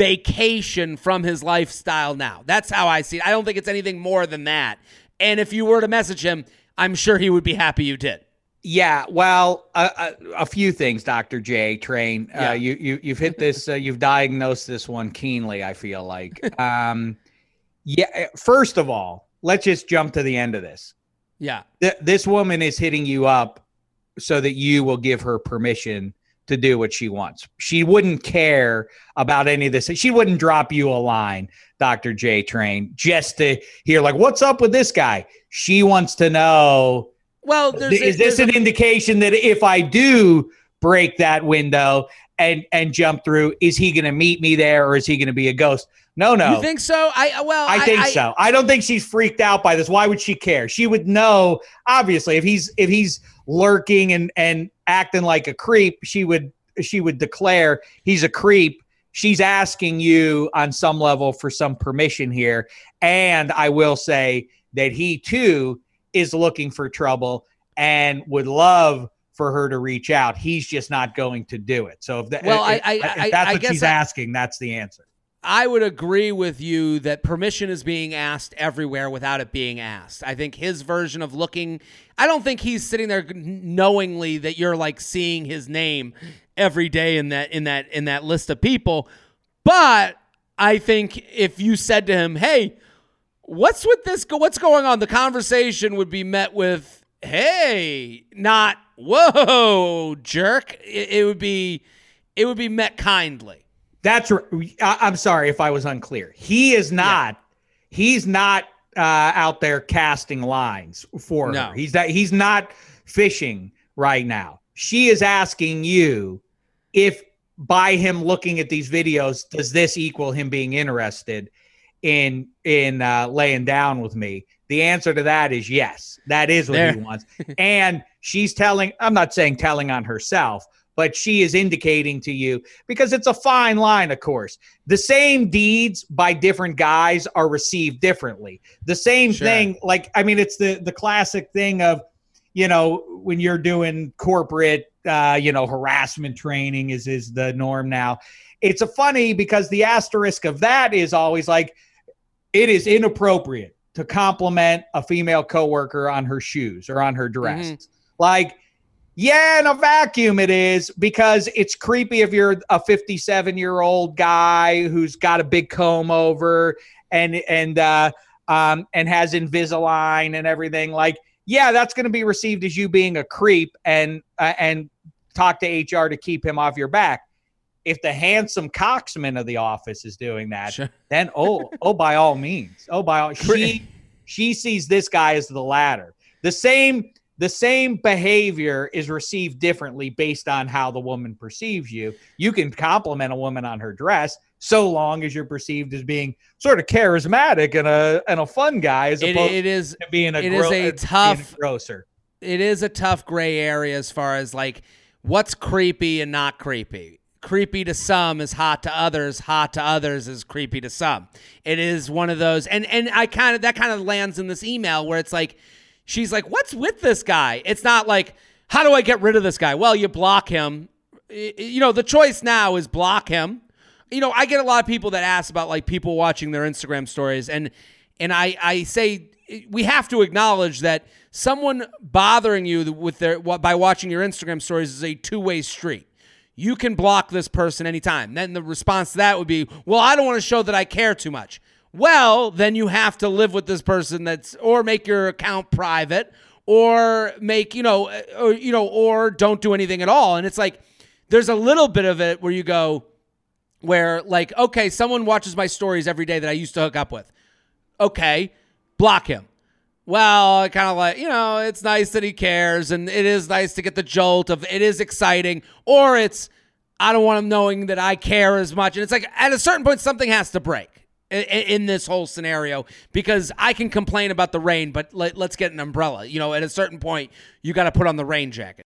vacation from his lifestyle now that's how i see it i don't think it's anything more than that and if you were to message him i'm sure he would be happy you did Yeah, well, a, few things, Doctor J. Train. Yeah. Uh, you you you've hit this. Uh, you've diagnosed this one keenly. I feel like. Um, yeah. First of all, let's just jump to the end of this. yeah Th- this woman is hitting you up so that you will give her permission to do what she wants. She wouldn't care about any of this. She wouldn't drop you a line, Dr. J Train, just to hear, like, what's up with this guy? She wants to know. Well, is this an a- indication that if I do break that window and and jump through, is he going to meet me there or is he going to be a ghost? No, no. You think so? I uh, well, I think I, so. I don't think she's freaked out by this. Why would she care? She would know. Obviously, if he's if he's lurking and and acting like a creep, she would she would declare he's a creep. She's asking you on some level for some permission here, and I will say that he too is looking for trouble and would love for her to reach out. He's just not going to do it. So if, that, well, if, I, I, if that's I, what she's asking, that's the answer. I would agree with you that permission is being asked everywhere without it being asked. I think his version of looking, I don't think he's sitting there knowingly that you're like seeing his name every day in that in that in that list of people. But I think if you said to him, "Hey, what's with this what's going on?" the conversation would be met with, "Hey," not "Whoa, jerk." It, it would be it would be met kindly. That's I'm sorry if I was unclear. He is not. Yeah. He's not uh, out there casting lines for no. her. He's that. He's not fishing right now. She is asking you if by him looking at these videos, does this equal him being interested in in uh, laying down with me? The answer to that is yes. That is what there. he wants. and she's telling. I'm not saying telling on herself, but she is indicating to you because it's a fine line, of course. The same deeds by different guys are received differently. The same sure. thing, like I mean, it's the the classic thing of, you know, when you're doing corporate, uh, you know, harassment training is is the norm now. It's a funny because the asterisk of that is always like, it is inappropriate to compliment a female coworker on her shoes or on her dress. Mm-hmm. Like yeah, in a vacuum it is because it's creepy if you're a 57 year old guy who's got a big comb over and and uh, um, and has Invisalign and everything. Like, yeah, that's going to be received as you being a creep and uh, and talk to HR to keep him off your back. If the handsome coxman of the office is doing that, sure. then oh oh by all means, oh by all she she sees this guy as the latter. The same the same behavior is received differently based on how the woman perceives you. You can compliment a woman on her dress so long as you're perceived as being sort of charismatic and a and a fun guy as it, opposed it is, to being a, it gro- is a tough grocer. It is a tough gray area as far as like what's creepy and not creepy. Creepy to some is hot to others. Hot to others is creepy to some. It is one of those, and and I kind of that kind of lands in this email where it's like she's like, What's with this guy? It's not like, How do I get rid of this guy? Well, you block him. You know, the choice now is block him. You know, I get a lot of people that ask about like people watching their Instagram stories, and and I I say we have to acknowledge that someone bothering you with their by watching your Instagram stories is a two way street. You can block this person anytime. Then the response to that would be, well, I don't want to show that I care too much. Well, then you have to live with this person that's or make your account private or make, you know, uh, or you know, or don't do anything at all. And it's like there's a little bit of it where you go where like, okay, someone watches my stories every day that I used to hook up with. Okay, block him. Well, kind of like, you know, it's nice that he cares and it is nice to get the jolt of it is exciting or it's I don't want him knowing that I care as much. And it's like at a certain point something has to break in this whole scenario because I can complain about the rain, but let, us get an umbrella. You know, at a certain point, you got to put on the rain jacket.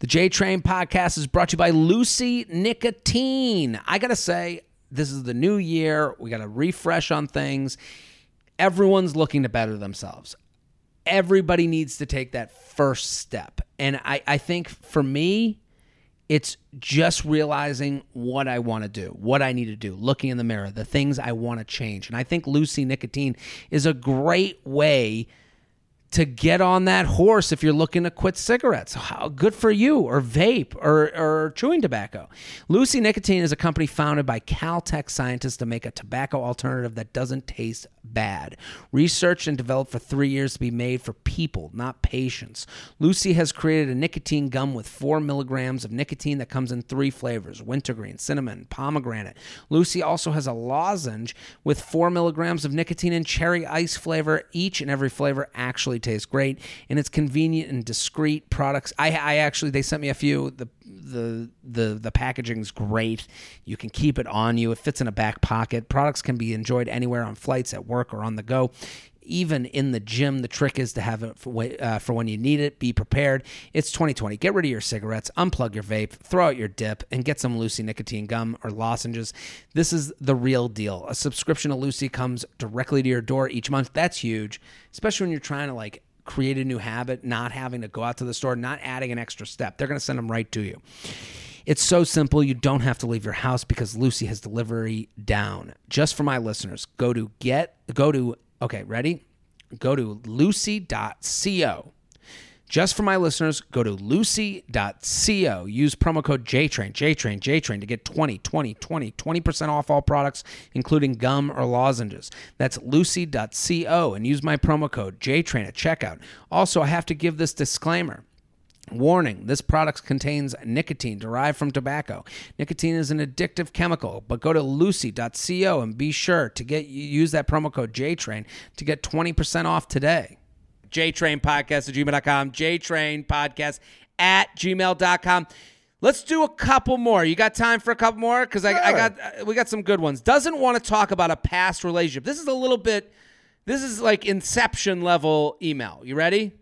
The J Train podcast is brought to you by Lucy Nicotine. I got to say, this is the new year. We got to refresh on things. Everyone's looking to better themselves. Everybody needs to take that first step. And I, I think for me, it's just realizing what I want to do, what I need to do, looking in the mirror, the things I want to change. And I think Lucy Nicotine is a great way to get on that horse if you're looking to quit cigarettes. How good for you, or vape, or, or chewing tobacco. Lucy Nicotine is a company founded by Caltech scientists to make a tobacco alternative that doesn't taste bad. Researched and developed for three years to be made for people, not patients. Lucy has created a nicotine gum with four milligrams of nicotine that comes in three flavors wintergreen, cinnamon, pomegranate. Lucy also has a lozenge with four milligrams of nicotine and cherry ice flavor. Each and every flavor actually tastes great, and it's convenient and discreet products. I, I actually they sent me a few. The the the the packaging's great. You can keep it on you. It fits in a back pocket. Products can be enjoyed anywhere on flights, at work, or on the go. Even in the gym, the trick is to have it for, uh, for when you need it. Be prepared. It's 2020. Get rid of your cigarettes, unplug your vape, throw out your dip, and get some Lucy nicotine gum or lozenges. This is the real deal. A subscription to Lucy comes directly to your door each month. That's huge, especially when you're trying to like create a new habit, not having to go out to the store, not adding an extra step. They're going to send them right to you. It's so simple, you don't have to leave your house because Lucy has delivery down. Just for my listeners, go to get go to okay, ready? Go to lucy.co. Just for my listeners, go to lucy.co. Use promo code JTRAIN, JTRAIN, JTRAIN to get 20, 20, 20, 20% off all products, including gum or lozenges. That's lucy.co and use my promo code JTRAIN at checkout. Also, I have to give this disclaimer. Warning this product contains nicotine derived from tobacco. Nicotine is an addictive chemical, but go to lucy.co and be sure to get use that promo code JTRAIN to get 20% off today. JTrain Podcast at gmail.com, JTrain Podcast at gmail.com. Let's do a couple more. You got time for a couple more? Because I, I got uh, we got some good ones. Doesn't want to talk about a past relationship. This is a little bit. This is like Inception level email. You ready?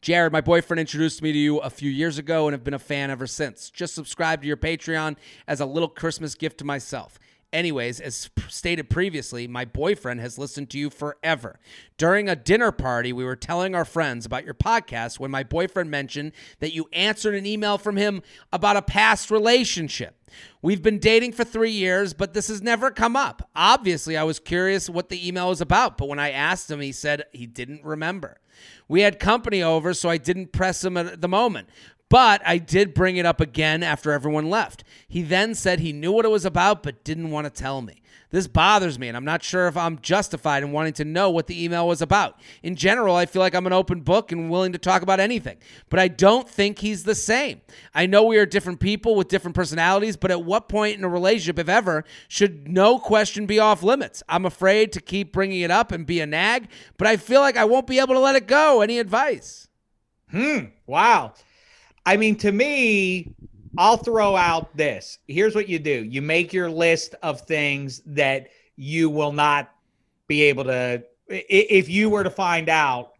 Jared, my boyfriend introduced me to you a few years ago and have been a fan ever since. Just subscribe to your Patreon as a little Christmas gift to myself. Anyways, as stated previously, my boyfriend has listened to you forever. During a dinner party, we were telling our friends about your podcast when my boyfriend mentioned that you answered an email from him about a past relationship. We've been dating for three years, but this has never come up. Obviously, I was curious what the email was about, but when I asked him, he said he didn't remember. We had company over, so I didn't press him at the moment. But I did bring it up again after everyone left. He then said he knew what it was about, but didn't want to tell me. This bothers me, and I'm not sure if I'm justified in wanting to know what the email was about. In general, I feel like I'm an open book and willing to talk about anything, but I don't think he's the same. I know we are different people with different personalities, but at what point in a relationship, if ever, should no question be off limits? I'm afraid to keep bringing it up and be a nag, but I feel like I won't be able to let it go. Any advice? Hmm. Wow. I mean, to me, I'll throw out this. Here's what you do you make your list of things that you will not be able to, if you were to find out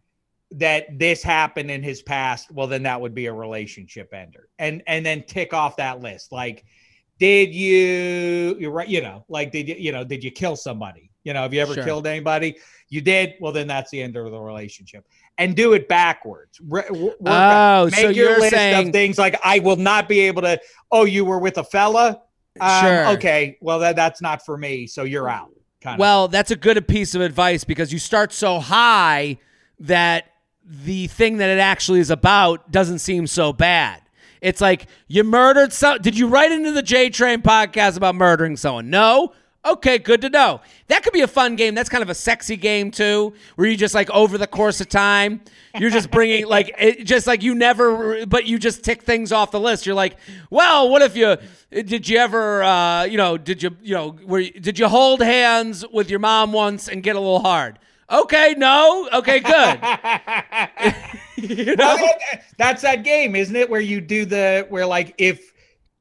that this happened in his past, well, then that would be a relationship ender. And, and then tick off that list. Like, did you, you're right, you know, like, did you, you know, did you kill somebody? You know, have you ever Sure. killed anybody? You did. Well, then that's the end of the relationship. And do it backwards. Re- w- work back- Oh, Make so your you're list saying- of things like I will not be able to. Oh, you were with a fella. Um, Sure. Okay. Well, that that's not for me. So you're out. Kind of. Well, that's a good piece of advice because you start so high that the thing that it actually is about doesn't seem so bad. It's like you murdered some. Did you write into the J Train podcast about murdering someone? No. Okay, good to know. That could be a fun game. That's kind of a sexy game too, where you just like over the course of time, you're just bringing like it, just like you never, but you just tick things off the list. You're like, well, what if you did you ever, uh, you know, did you, you know, were did you hold hands with your mom once and get a little hard? Okay, no, okay, good. you know, Well, that's that game, isn't it? Where you do the where like if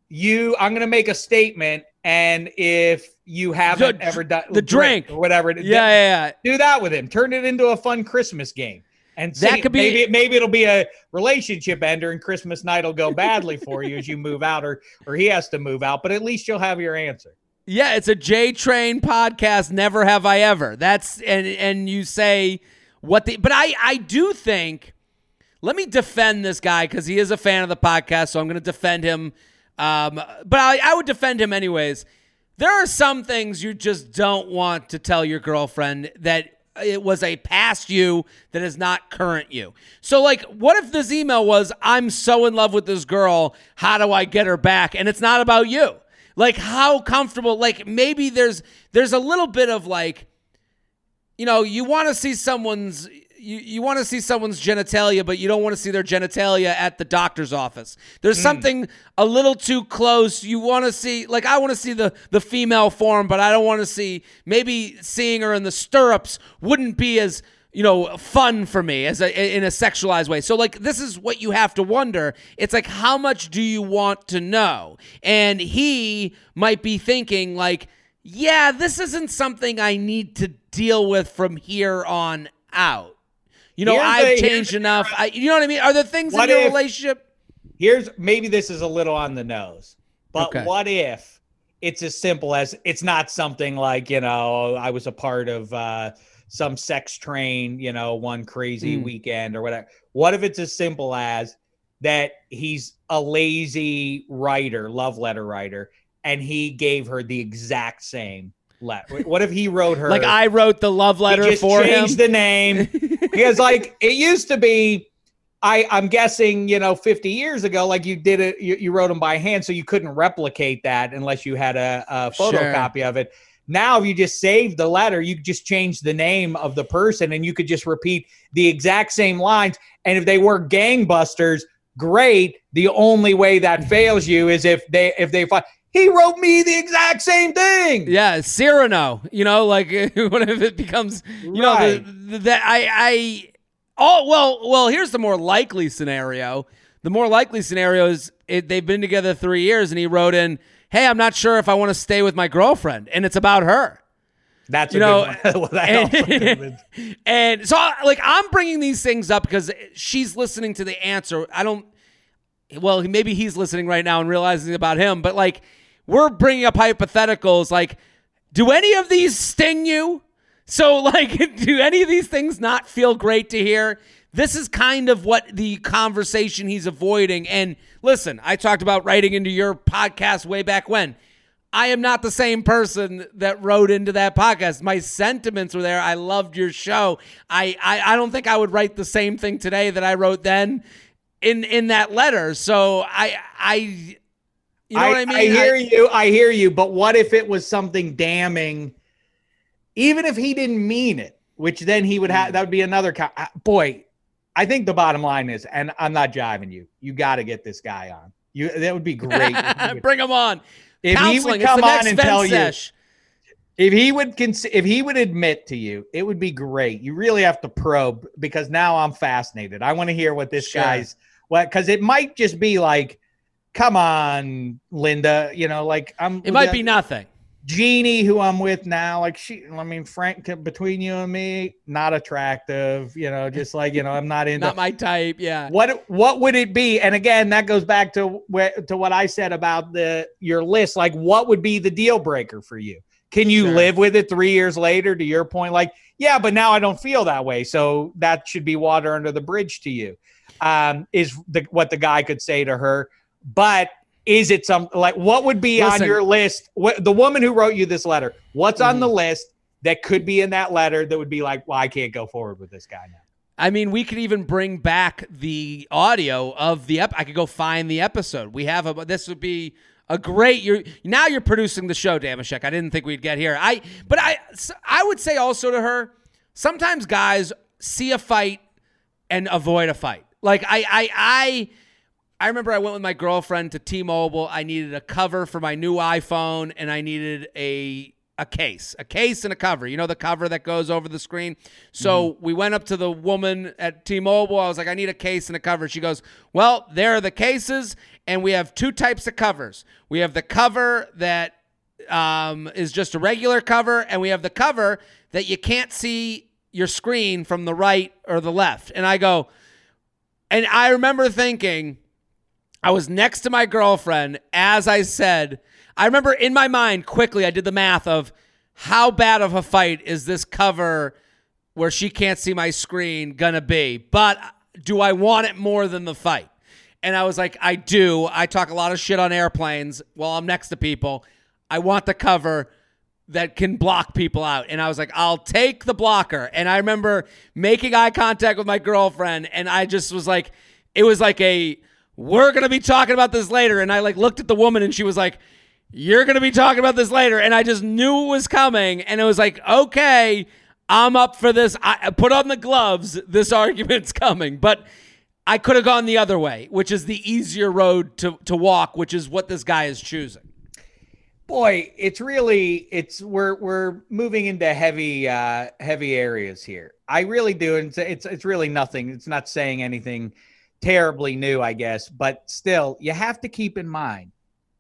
you, I'm going to make a statement, and if you haven't The- ever done the drink. or whatever, yeah, yeah, yeah. do that with him. Turn it into a fun Christmas game. And That could be- maybe maybe it'll be a relationship ender, and Christmas night will go badly for you as you move out, or or he has to move out. But at least you'll have your answer. Yeah, it's a J Train podcast. Never have I ever. That's and and you say what the but I I do think. Let me defend this guy because he is a fan of the podcast, so I'm going to defend him. Um, but I, I would defend him anyways. There are some things you just don't want to tell your girlfriend that it was a past you that is not current you. So like what if this email was I'm so in love with this girl, how do I get her back? And it's not about you. Like how comfortable like maybe there's there's a little bit of like you know, you want to see someone's you, you want to see someone's genitalia, but you don't want to see their genitalia at the doctor's office. There's mm. something a little too close. You want to see, like, I want to see the the female form, but I don't want to see. Maybe seeing her in the stirrups wouldn't be as you know fun for me as a, in a sexualized way. So like, this is what you have to wonder. It's like, how much do you want to know? And he might be thinking like. Yeah, this isn't something I need to deal with from here on out. You know, here's I've changed enough. I, you know what I mean? Are there things in your if, relationship? Here's maybe this is a little on the nose, but okay. what if it's as simple as it's not something like you know I was a part of uh, some sex train, you know, one crazy mm. weekend or whatever. What if it's as simple as that he's a lazy writer, love letter writer, and he gave her the exact same letter. What if he wrote her? like I wrote the love letter he just for changed him. the name because like it used to be. I I'm guessing you know 50 years ago, like you did it, you, you wrote them by hand, so you couldn't replicate that unless you had a, a photocopy sure. of it. Now, if you just save the letter, you just change the name of the person, and you could just repeat the exact same lines. And if they were gangbusters, great. The only way that fails you is if they if they find he wrote me the exact same thing. Yeah, Cyrano. You know, like what if it becomes, you right. know, that I, I, oh well, well. Here's the more likely scenario. The more likely scenario is it, they've been together three years, and he wrote in, "Hey, I'm not sure if I want to stay with my girlfriend," and it's about her. That's you know, well, and, and so like I'm bringing these things up because she's listening to the answer. I don't. Well, maybe he's listening right now and realizing about him, but like we're bringing up hypotheticals like, do any of these sting you? So, like, do any of these things not feel great to hear? This is kind of what the conversation he's avoiding. And listen, I talked about writing into your podcast way back when. I am not the same person that wrote into that podcast. My sentiments were there. I loved your show. I, I, I don't think I would write the same thing today that I wrote then in in that letter. So I I you know I, what I mean? I hear I, you. I hear you. But what if it was something damning? Even if he didn't mean it, which then he would have, that would be another. Co- uh, boy, I think the bottom line is, and I'm not jiving you. You got to get this guy on. You that would be great. Bring him on. If Counseling, he would come on and tell sesh. you, if he would cons- if he would admit to you, it would be great. You really have to probe because now I'm fascinated. I want to hear what this sure. guy's what because it might just be like come on, Linda. You know, like I'm. It might be nothing. Jeannie, who I'm with now, like she, I mean, Frank, between you and me, not attractive. You know, just like you know, I'm not into. not my type. Yeah. What What would it be? And again, that goes back to where to what I said about the your list. Like, what would be the deal breaker for you? Can you sure. live with it three years later? To your point, like, yeah, but now I don't feel that way, so that should be water under the bridge to you. Um, is the what the guy could say to her but is it some like what would be Listen, on your list? What, the woman who wrote you this letter, what's mm-hmm. on the mm. list that could be in that letter that would be like, well, I can't go forward with this guy now? I mean, we could even bring back the audio of the ep. I could go find the episode. We have a. This would be a great. You're now you're producing the show, Dameshek. I didn't think we'd get here. I but I I would say also to her, sometimes guys see a fight and avoid a fight. Like I I I I remember I went with my girlfriend to T-Mobile. I needed a cover for my new iPhone, and I needed a a case, a case and a cover. You know the cover that goes over the screen. So mm-hmm. we went up to the woman at T-Mobile. I was like, I need a case and a cover. She goes, Well, there are the cases, and we have two types of covers. We have the cover that um, is just a regular cover, and we have the cover that you can't see your screen from the right or the left. And I go, and I remember thinking I was next to my girlfriend as I said, I remember in my mind quickly, I did the math of how bad of a fight is this cover where she can't see my screen gonna be? But do I want it more than the fight? And I was like, I do. I talk a lot of shit on airplanes while I'm next to people. I want the cover. that can block people out. And I was like, I'll take the blocker. And I remember making eye contact with my girlfriend, and I just was like, it was like a, we're going to be talking about this later. And I like looked at the woman and she was like, you're going to be talking about this later. And I just knew it was coming. And it was like, okay, I'm up for this. I put on the gloves. This argument's coming. But I could have gone the other way, which is the easier road to, to walk, which is what this guy is choosing. Boy, it's really it's we're we're moving into heavy uh heavy areas here. I really do, and it's it's, it's really nothing. It's not saying anything terribly new, I guess, but still, you have to keep in mind.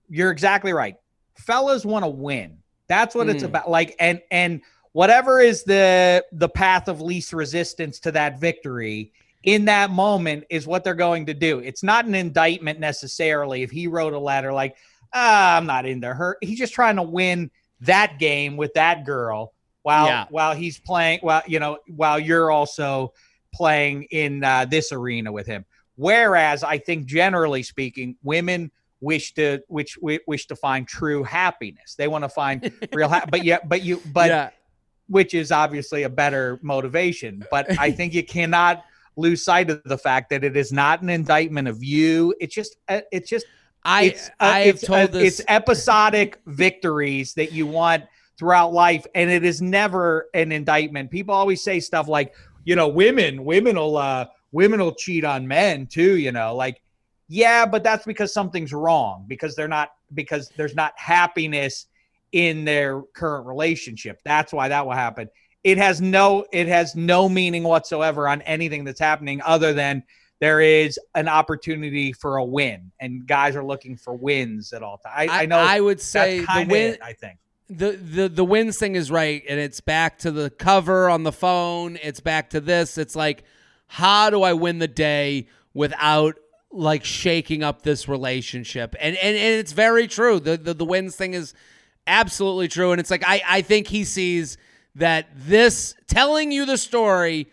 You're exactly right. Fellas want to win. That's what mm. it's about. Like, and and whatever is the the path of least resistance to that victory in that moment is what they're going to do. It's not an indictment necessarily if he wrote a letter like, ah, I'm not into her. He's just trying to win that game with that girl while yeah. while he's playing while you know while you're also playing in uh, this arena with him. Whereas I think generally speaking, women wish to which wish to find true happiness. They want to find real ha- but yeah, but you but yeah. which is obviously a better motivation. But I think you cannot lose sight of the fact that it is not an indictment of you. It's just uh, it's just I it's, uh, I have told uh, this. It's episodic victories that you want throughout life, and it is never an indictment. People always say stuff like, you know, women women will uh, women will cheat on men too. You know, like yeah, but that's because something's wrong because they're not because there's not happiness in their current relationship. That's why that will happen it has no it has no meaning whatsoever on anything that's happening other than there is an opportunity for a win and guys are looking for wins at all times. I, I, know I would say the win it, I think the, the the wins thing is right and it's back to the cover on the phone it's back to this it's like how do I win the day without like shaking up this relationship and and, and it's very true the, the the wins thing is absolutely true and it's like I I think he sees that this telling you the story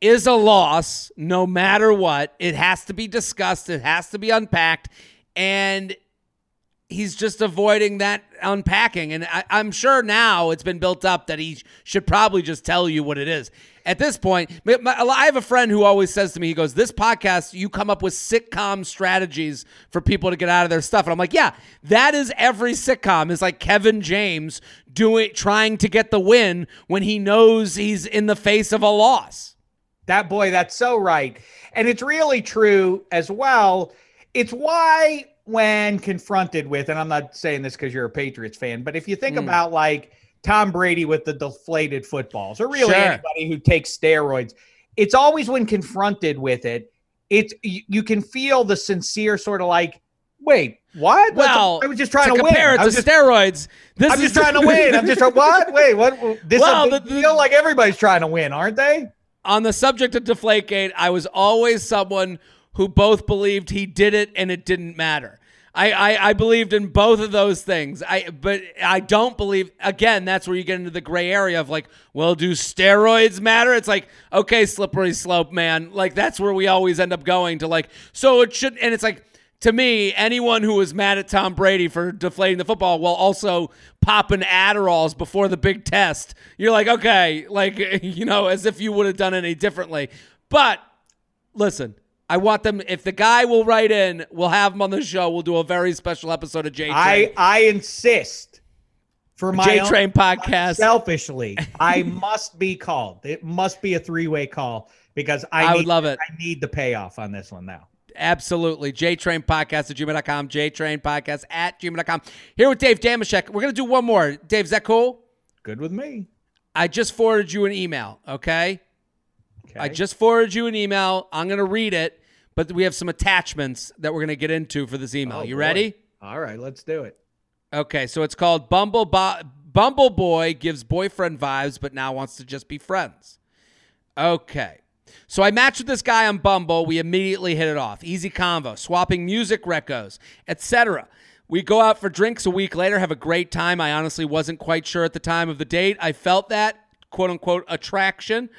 is a loss no matter what. It has to be discussed, it has to be unpacked. And he's just avoiding that unpacking. And I, am sure now it's been built up that he should probably just tell you what it is. At this point, I have a friend who always says to me, he goes, This podcast, you come up with sitcom strategies for people to get out of their stuff. And I'm like, Yeah, that is every sitcom. Is like Kevin James doing trying to get the win when he knows he's in the face of a loss. That boy, that's so right. And it's really true as well. It's why when confronted with, and I'm not saying this because you're a Patriots fan, but if you think mm. about like Tom Brady with the deflated footballs, or really sure. anybody who takes steroids, it's always when confronted with it, it's you, you can feel the sincere sort of like, wait, what? Well, I was just trying to, to compare win. it to just, steroids. This I'm just trying to win. I'm just trying. What? Wait, what? This well, the, feel like everybody's trying to win, aren't they? On the subject of Deflategate, I was always someone who both believed he did it and it didn't matter. I, I, I believed in both of those things. I but I don't believe again, that's where you get into the gray area of like, well, do steroids matter? It's like, okay, slippery slope, man. Like that's where we always end up going to like so it should and it's like to me, anyone who was mad at Tom Brady for deflating the football while also popping Adderalls before the big test, you're like, okay, like, you know, as if you would have done any differently. But listen, I want them. If the guy will write in, we'll have him on the show. We'll do a very special episode of J Train. I I insist for my J Train podcast. Selfishly, I must be called. It must be a three way call because I, I need, would love it. I need the payoff on this one now. Absolutely. J Train Podcast at gmail.com. JTrain Podcast at gmail.com. Here with Dave Dameshek. We're going to do one more. Dave, is that cool? Good with me. I just forwarded you an email, okay? Okay. I just forwarded you an email. I'm going to read it, but we have some attachments that we're going to get into for this email. Oh, you boy. ready? All right, let's do it. Okay, so it's called Bumble Bo- Bumble Boy gives boyfriend vibes, but now wants to just be friends. Okay. So I matched with this guy on Bumble. We immediately hit it off. Easy convo, swapping music recos, etc. We go out for drinks a week later, have a great time. I honestly wasn't quite sure at the time of the date. I felt that quote unquote attraction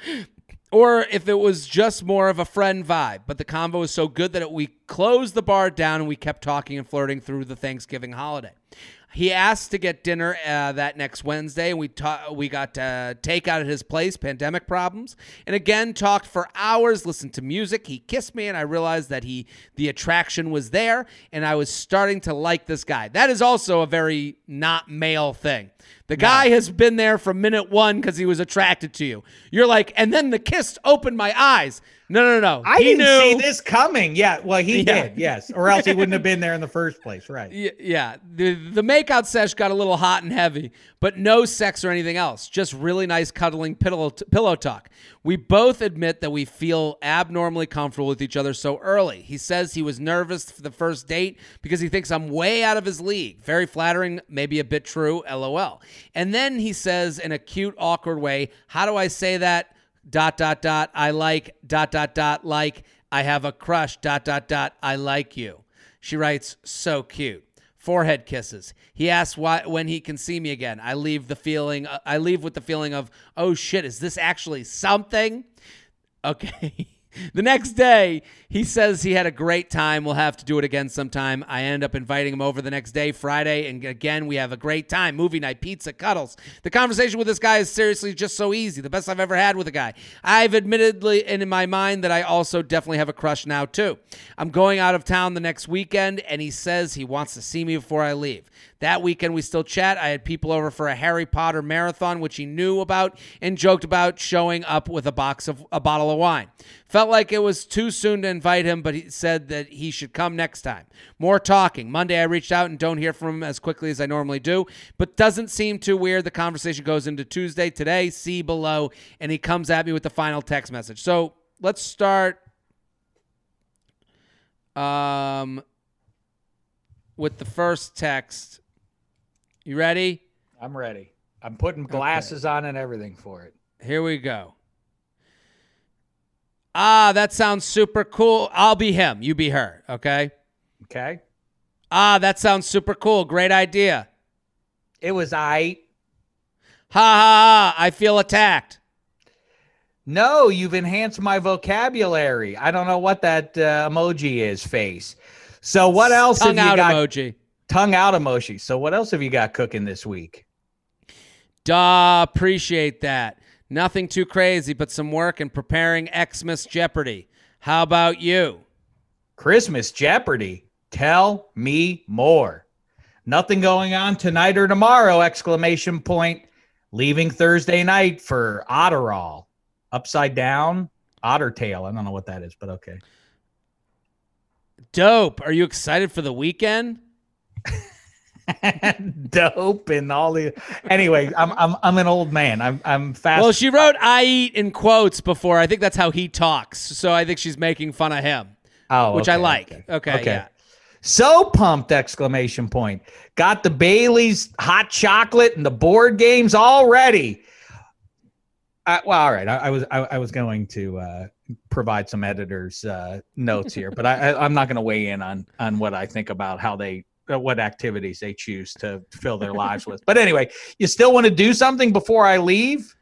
or if it was just more of a friend vibe. But the convo was so good that it, we closed the bar down and we kept talking and flirting through the Thanksgiving holiday. He asked to get dinner uh, that next Wednesday, and we ta- we got uh, takeout at his place. Pandemic problems, and again talked for hours. Listened to music. He kissed me, and I realized that he the attraction was there, and I was starting to like this guy. That is also a very not male thing. The guy has been there from minute one because he was attracted to you. You're like, and then the kiss opened my eyes. No, no, no. I he didn't knew. see this coming. Yeah, well, he yeah. did. Yes, or else he wouldn't have been there in the first place. Right. Yeah. The the makeout sesh got a little hot and heavy, but no sex or anything else. Just really nice cuddling pillow pillow talk. We both admit that we feel abnormally comfortable with each other so early. He says he was nervous for the first date because he thinks I'm way out of his league. Very flattering, maybe a bit true. LOL. And then he says in a cute, awkward way, "How do I say that?" Dot dot dot I like dot dot dot like I have a crush dot dot dot I like you. She writes so cute. Forehead kisses. He asks why when he can see me again. I leave the feeling uh, I leave with the feeling of oh shit is this actually something? Okay. The next day, he says he had a great time. We'll have to do it again sometime. I end up inviting him over the next day, Friday, and again, we have a great time. Movie night, pizza, cuddles. The conversation with this guy is seriously just so easy. The best I've ever had with a guy. I've admittedly, and in my mind, that I also definitely have a crush now, too. I'm going out of town the next weekend, and he says he wants to see me before I leave. That weekend, we still chat. I had people over for a Harry Potter marathon, which he knew about and joked about showing up with a box of a bottle of wine. Felt like it was too soon to invite him, but he said that he should come next time. More talking. Monday, I reached out and don't hear from him as quickly as I normally do, but doesn't seem too weird. The conversation goes into Tuesday. Today, see below, and he comes at me with the final text message. So let's start. Um, with the first text you ready? I'm ready. I'm putting glasses okay. on and everything for it. Here we go. Ah, that sounds super cool. I'll be him. You be her. Okay. Okay. Ah, that sounds super cool. Great idea. It was I. Ha ha ha. I feel attacked. No, you've enhanced my vocabulary. I don't know what that uh, emoji is, face. So what else Tongue have you got? emoji tongue out emoji. So what else have you got cooking this week? Duh, appreciate that. Nothing too crazy, but some work in preparing Xmas Jeopardy. How about you? Christmas Jeopardy. Tell me more. Nothing going on tonight or tomorrow, exclamation point. Leaving Thursday night for Otterall. Upside down, otter tail. I don't know what that is, but okay. Dope. Are you excited for the weekend? dope and all the anyway i'm i'm i'm an old man. I'm i'm fast. Well she wrote i eat in quotes before. I think that's how he talks so i think she's making fun of him oh which okay, i like. okay. Okay, okay. Yeah. so pumped exclamation point. Got the bailey's hot chocolate and the board games all ready I, well all right I, I was I, I, was going to uh provide some editors uh notes here but i, i'm not going to weigh in on on what i think about how they uh, Uh, what activities they choose to fill their lives with. But anyway, you still want to do something before I leave?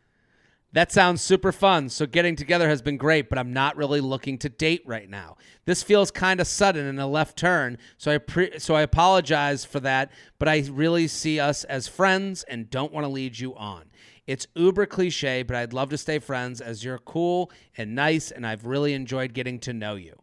That sounds super fun. So getting together has been great, but I'm not really looking to date right now. This feels kind of sudden and a left turn, so I pre- so I apologize for that, but I really see us as friends and don't want to lead you on. It's uber cliche, but I'd love to stay friends as you're cool and nice and I've really enjoyed getting to know you.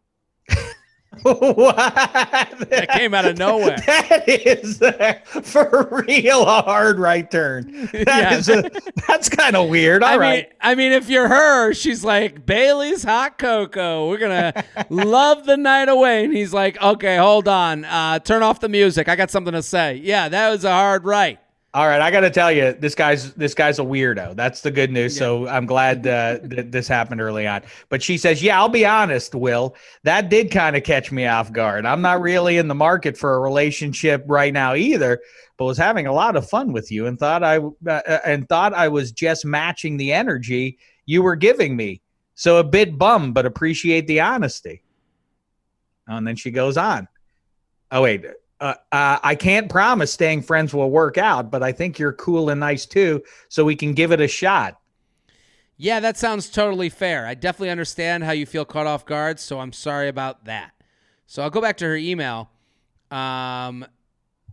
That came out of nowhere. That is uh, for real a hard right turn. That yeah. is a, that's kind of weird. All I right. Mean, I mean, if you're her, she's like Bailey's hot cocoa. We're gonna love the night away, and he's like, okay, hold on, uh, turn off the music. I got something to say. Yeah, that was a hard right. All right, I got to tell you, this guy's this guy's a weirdo. That's the good news. Yeah. So I'm glad uh, that this happened early on. But she says, "Yeah, I'll be honest, Will. That did kind of catch me off guard. I'm not really in the market for a relationship right now either, but was having a lot of fun with you and thought I uh, and thought I was just matching the energy you were giving me. So a bit bummed, but appreciate the honesty." And then she goes on. Oh wait, uh, uh, I can't promise staying friends will work out, but I think you're cool and nice too, so we can give it a shot. Yeah, that sounds totally fair. I definitely understand how you feel caught off guard, so I'm sorry about that. So I'll go back to her email. Um,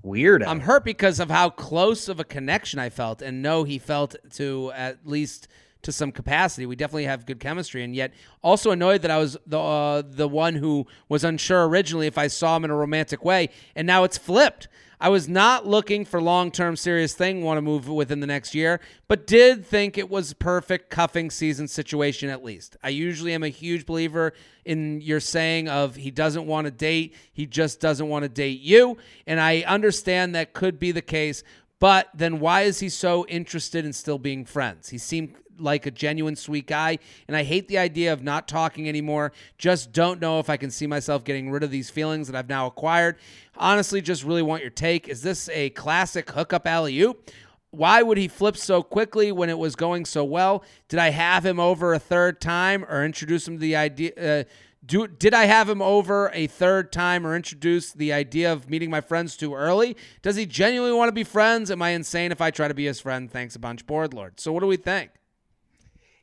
Weird. I'm hurt because of how close of a connection I felt, and know he felt to at least to some capacity. We definitely have good chemistry, and yet also annoyed that I was the uh, the one who was unsure originally if I saw him in a romantic way, and now it's flipped. I was not looking for long term serious thing, want to move within the next year, but did think it was perfect cuffing season situation at least. I usually am a huge believer in your saying of he doesn't want to date, he just doesn't want to date you. And I understand that could be the case, but then why is he so interested in still being friends? He seemed like a genuine sweet guy, and I hate the idea of not talking anymore. Just don't know if I can see myself getting rid of these feelings that I've now acquired. Honestly, just really want your take. Is this a classic hookup alley oop? Why would he flip so quickly when it was going so well? Did I have him over a third time or introduce him to the idea? Uh, do, did I have him over a third time or introduce the idea of meeting my friends too early? Does he genuinely want to be friends? Am I insane if I try to be his friend? Thanks a bunch, board lord. So what do we think?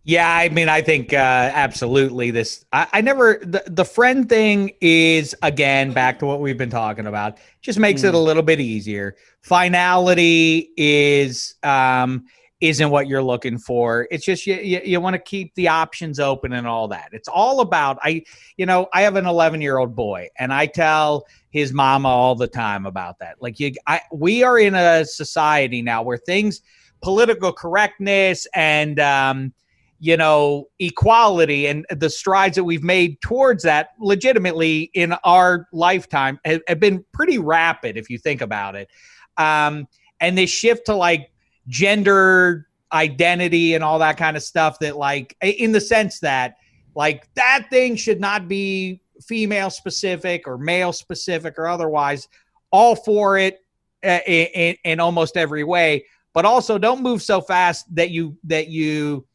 Yeah, I mean, I think uh, absolutely. This, I, I, never the the friend thing is again back to what we've been talking about. Just makes mm. it a hmm. little bit easier. Finality is um isn't what you're looking for. It's just you you, you want to keep the options open and all that. It's all about I you know I have an 11 year old boy and I tell his mama all the time about that. Like you, I we are in a society now where things political correctness and um you know, equality and the strides that we've made towards that legitimately in our lifetime have, have been pretty rapid if you think about it. Um, and this shift to like gender identity and all that kind of stuff that like in the sense that like that thing should not be female specific or male specific or otherwise all for it uh, in, in, in almost every way but also don't move so fast that you that you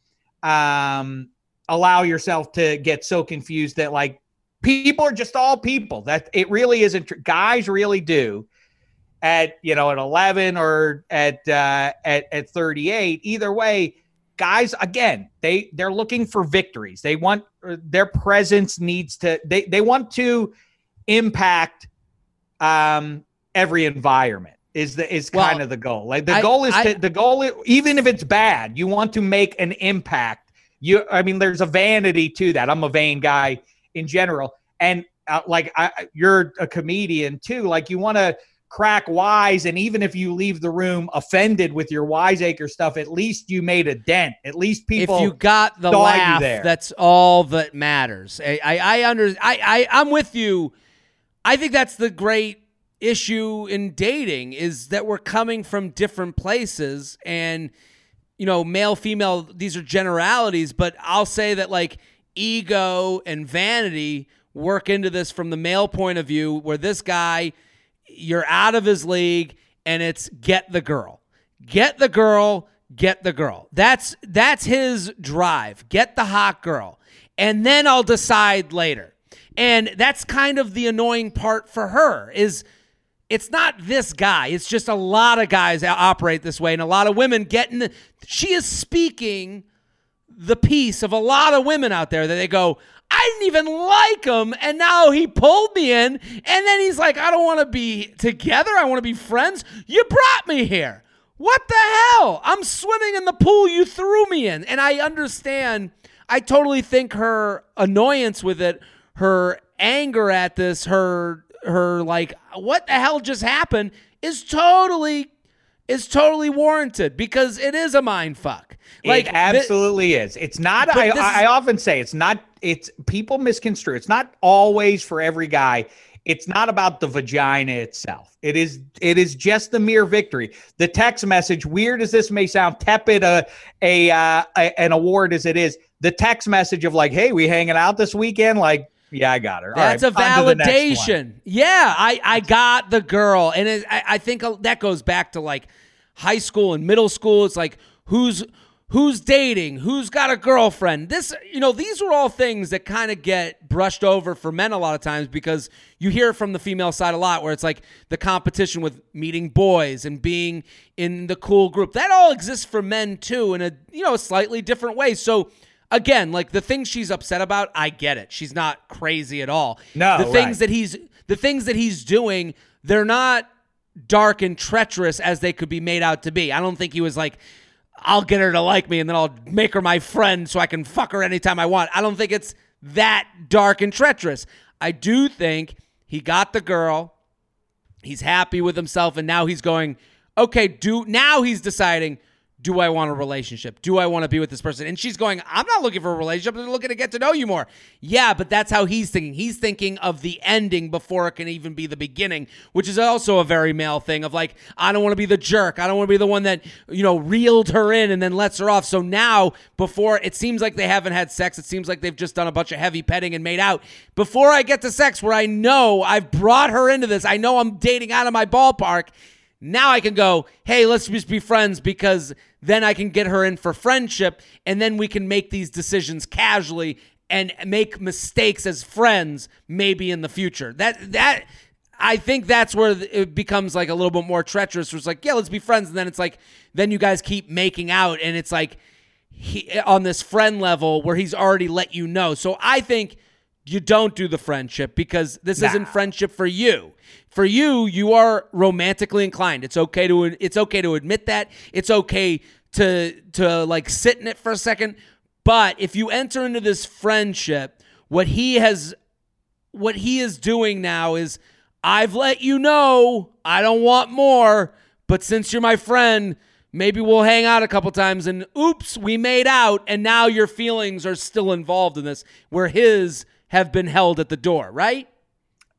um, allow yourself to get so confused that like people are just all people. That it really isn't. Guys really do at you know at 11 or at uh, at at 38. Either way, guys again they they're looking for victories. They want uh, their presence needs to they they want to impact um every environment is the is well, kind of the goal. Like the I, goal is I, to the goal even if it's bad, you want to make an impact. You I mean there's a vanity to that. I'm a vain guy in general. And uh, like I, you're a comedian too. Like you want to crack wise and even if you leave the room offended with your wiseacre stuff at least you made a dent at least people if you got the laugh that's all that matters i i, I under I, I i'm with you i think that's the great issue in dating is that we're coming from different places and you know male female these are generalities but i'll say that like ego and vanity work into this from the male point of view where this guy you're out of his league and it's get the girl. Get the girl get the girl. That's that's his drive. Get the hot girl. And then i'll decide later. And that's kind of the annoying part for her is it's not this guy. It's just a lot of guys operate this way, and a lot of women get in. The, she is speaking the piece of a lot of women out there that they go, I didn't even like him, and now he pulled me in, and then he's like, I don't want to be together. I want to be friends. You brought me here. What the hell? I'm swimming in the pool you threw me in, and I understand. I totally think her annoyance with it, her anger at this, her her like what the hell just happened is totally is totally warranted because it is a mind fuck. Like it absolutely th- is. It's not. I, I often say it's not. It's people misconstrue. It's not always for every guy. It's not about the vagina itself. It is. It is just the mere victory. The text message, weird as this may sound, tepid a a, uh, a an award as it is. The text message of like, hey, we hanging out this weekend, like yeah, I got her. That's right, a validation. Yeah, I, I got the girl. And it, I, I think uh, that goes back to like high school and middle school. It's like who's who's dating, who's got a girlfriend. This, you know, these are all things that kind of get brushed over for men a lot of times because you hear from the female side a lot where it's like the competition with meeting boys and being in the cool group. That all exists for men too in a, you know, a slightly different way. So again, like the things she's upset about, I get it. She's not crazy at all. No, the things right. that he's the things that he's doing, they're not dark and treacherous as they could be made out to be. I don't think he was like, I'll get her to like me and then I'll make her my friend so I can fuck her anytime I want. I don't think it's that dark and treacherous. I do think he got the girl. He's happy with himself and now he's going, okay, do now he's deciding do I want a relationship? Do I want to be with this person? And she's going, I'm not looking for a relationship. I'm looking to get to know you more. Yeah, but that's how he's thinking. He's thinking of the ending before it can even be the beginning, which is also a very male thing of like, I don't want to be the jerk. I don't want to be the one that, you know, reeled her in and then lets her off. So now, before it seems like they haven't had sex, it seems like they've just done a bunch of heavy petting and made out. Before I get to sex, where I know I've brought her into this, I know I'm dating out of my ballpark. Now I can go, hey, let's just be friends because then I can get her in for friendship and then we can make these decisions casually and make mistakes as friends maybe in the future. That that I think that's where it becomes like a little bit more treacherous. Where it's like, yeah, let's be friends, and then it's like, then you guys keep making out, and it's like he on this friend level where he's already let you know. So I think you don't do the friendship because this nah. isn't friendship for you. For you, you are romantically inclined. It's okay to it's okay to admit that. It's okay to to like sit in it for a second. But if you enter into this friendship, what he has what he is doing now is I've let you know I don't want more, but since you're my friend, maybe we'll hang out a couple times and oops, we made out and now your feelings are still involved in this where his have been held at the door, right?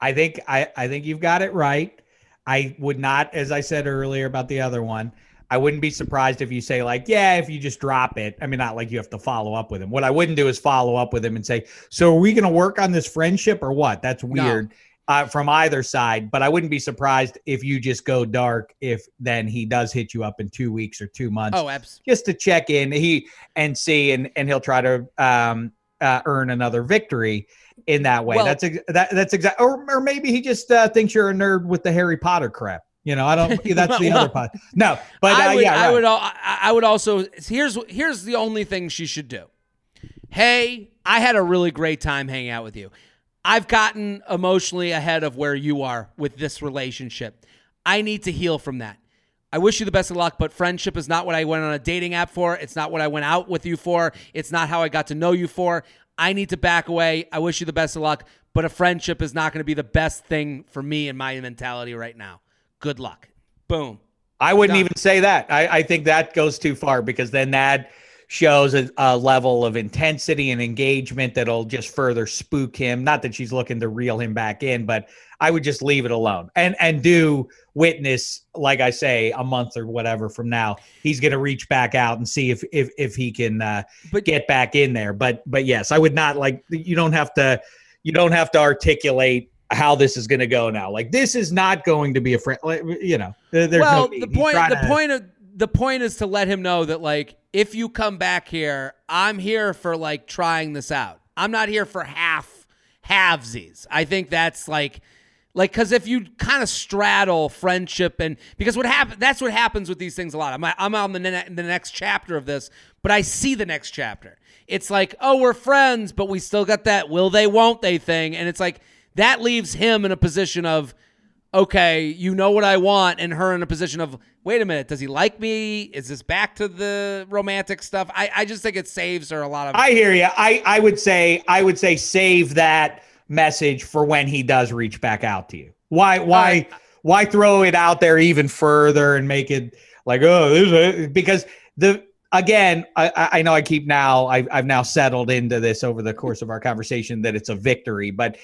I think I, I think you've got it right. I would not, as I said earlier about the other one, I wouldn't be surprised if you say, like, yeah, if you just drop it. I mean, not like you have to follow up with him. What I wouldn't do is follow up with him and say, so are we going to work on this friendship or what? That's weird. No. Uh, from either side, but I wouldn't be surprised if you just go dark. If then he does hit you up in two weeks or two months, oh, absolutely, just to check in, he and see, and and he'll try to um, uh, earn another victory in that way. Well, that's ex- that, that's exactly, or, or maybe he just uh, thinks you're a nerd with the Harry Potter crap. You know, I don't. That's the well, other part. No, but uh, I would, yeah, right. I would. I would also. Here's here's the only thing she should do. Hey, I had a really great time hanging out with you. I've gotten emotionally ahead of where you are with this relationship. I need to heal from that. I wish you the best of luck, but friendship is not what I went on a dating app for. It's not what I went out with you for. It's not how I got to know you for. I need to back away. I wish you the best of luck, but a friendship is not going to be the best thing for me and my mentality right now. Good luck. Boom. I wouldn't Done. even say that. I, I, think that goes too far because then that shows a, a, level of intensity and engagement that'll just further spook him. Not that she's looking to reel him back in, but I would just leave it alone and and do witness, like I say, a month or whatever from now, he's going to reach back out and see if if if he can uh, but, get back in there. But but yes, I would not like you don't have to you don't have to articulate how this is going to go now. Like this is not going to be a friend. You know, there's well, no the point the to, point of the point is to let him know that like if you come back here, I'm here for like trying this out. I'm not here for half halvesies. I think that's like like, because if you kind of straddle friendship and because what happens, that's what happens with these things a lot. I'm, I'm on the, ne- the next chapter of this, but I see the next chapter. It's like, oh, we're friends, but we still got that will they, won't they thing. And it's like, that leaves him in a position of, okay, you know what I want, and her in a position of, wait a minute, does he like me? Is this back to the romantic stuff? I, I just think it saves her a lot of. I hear you. I, I would say, I would say, save that message for when he does reach back out to you. Why why uh, why throw it out there even further and make it like oh this is because the again I, I know I keep now I've, I've now settled into this over the course of our conversation that it's a victory but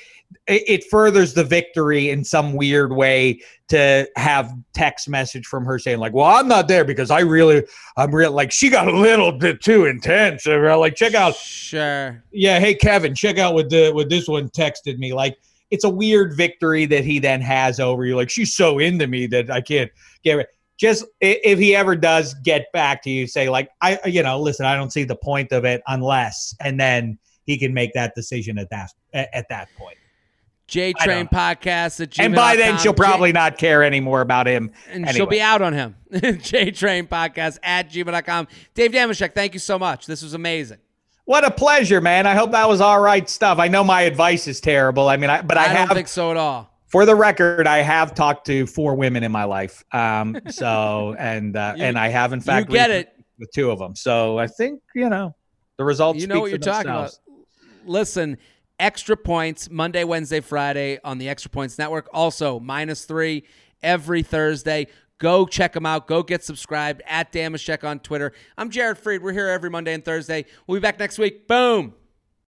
it, it furthers the victory in some weird way to have text message from her saying like well i'm not there because i really i'm real like she got a little bit too intense uh, like check out sure. Yeah hey kevin check out what the what this one texted me like it's a weird victory that he then has over you like she's so into me that i can't get it just if he ever does get back to you say like i you know listen i don't see the point of it unless and then he can make that decision at that at that point J Train Podcast at And by then, she'll probably J- not care anymore about him. And anyway. she'll be out on him. J Train Podcast at gmail.com. Dave Dameshek, thank you so much. This was amazing. What a pleasure, man. I hope that was all right stuff. I know my advice is terrible. I mean, I, but I, I have, don't think so at all. For the record, I have talked to four women in my life. Um, so and uh, You- and I have in fact you get it. with two of them. So I think you know the results. You know speak what for you're talking about. Listen, extra points Monday, Wednesday, Friday on the Extra Points Network. Also, minus three every Thursday. Go check them out. Go get subscribed at Dameshek on Twitter. I'm Jared Freid. We're here every Monday and Thursday. We'll be back next week. Boom.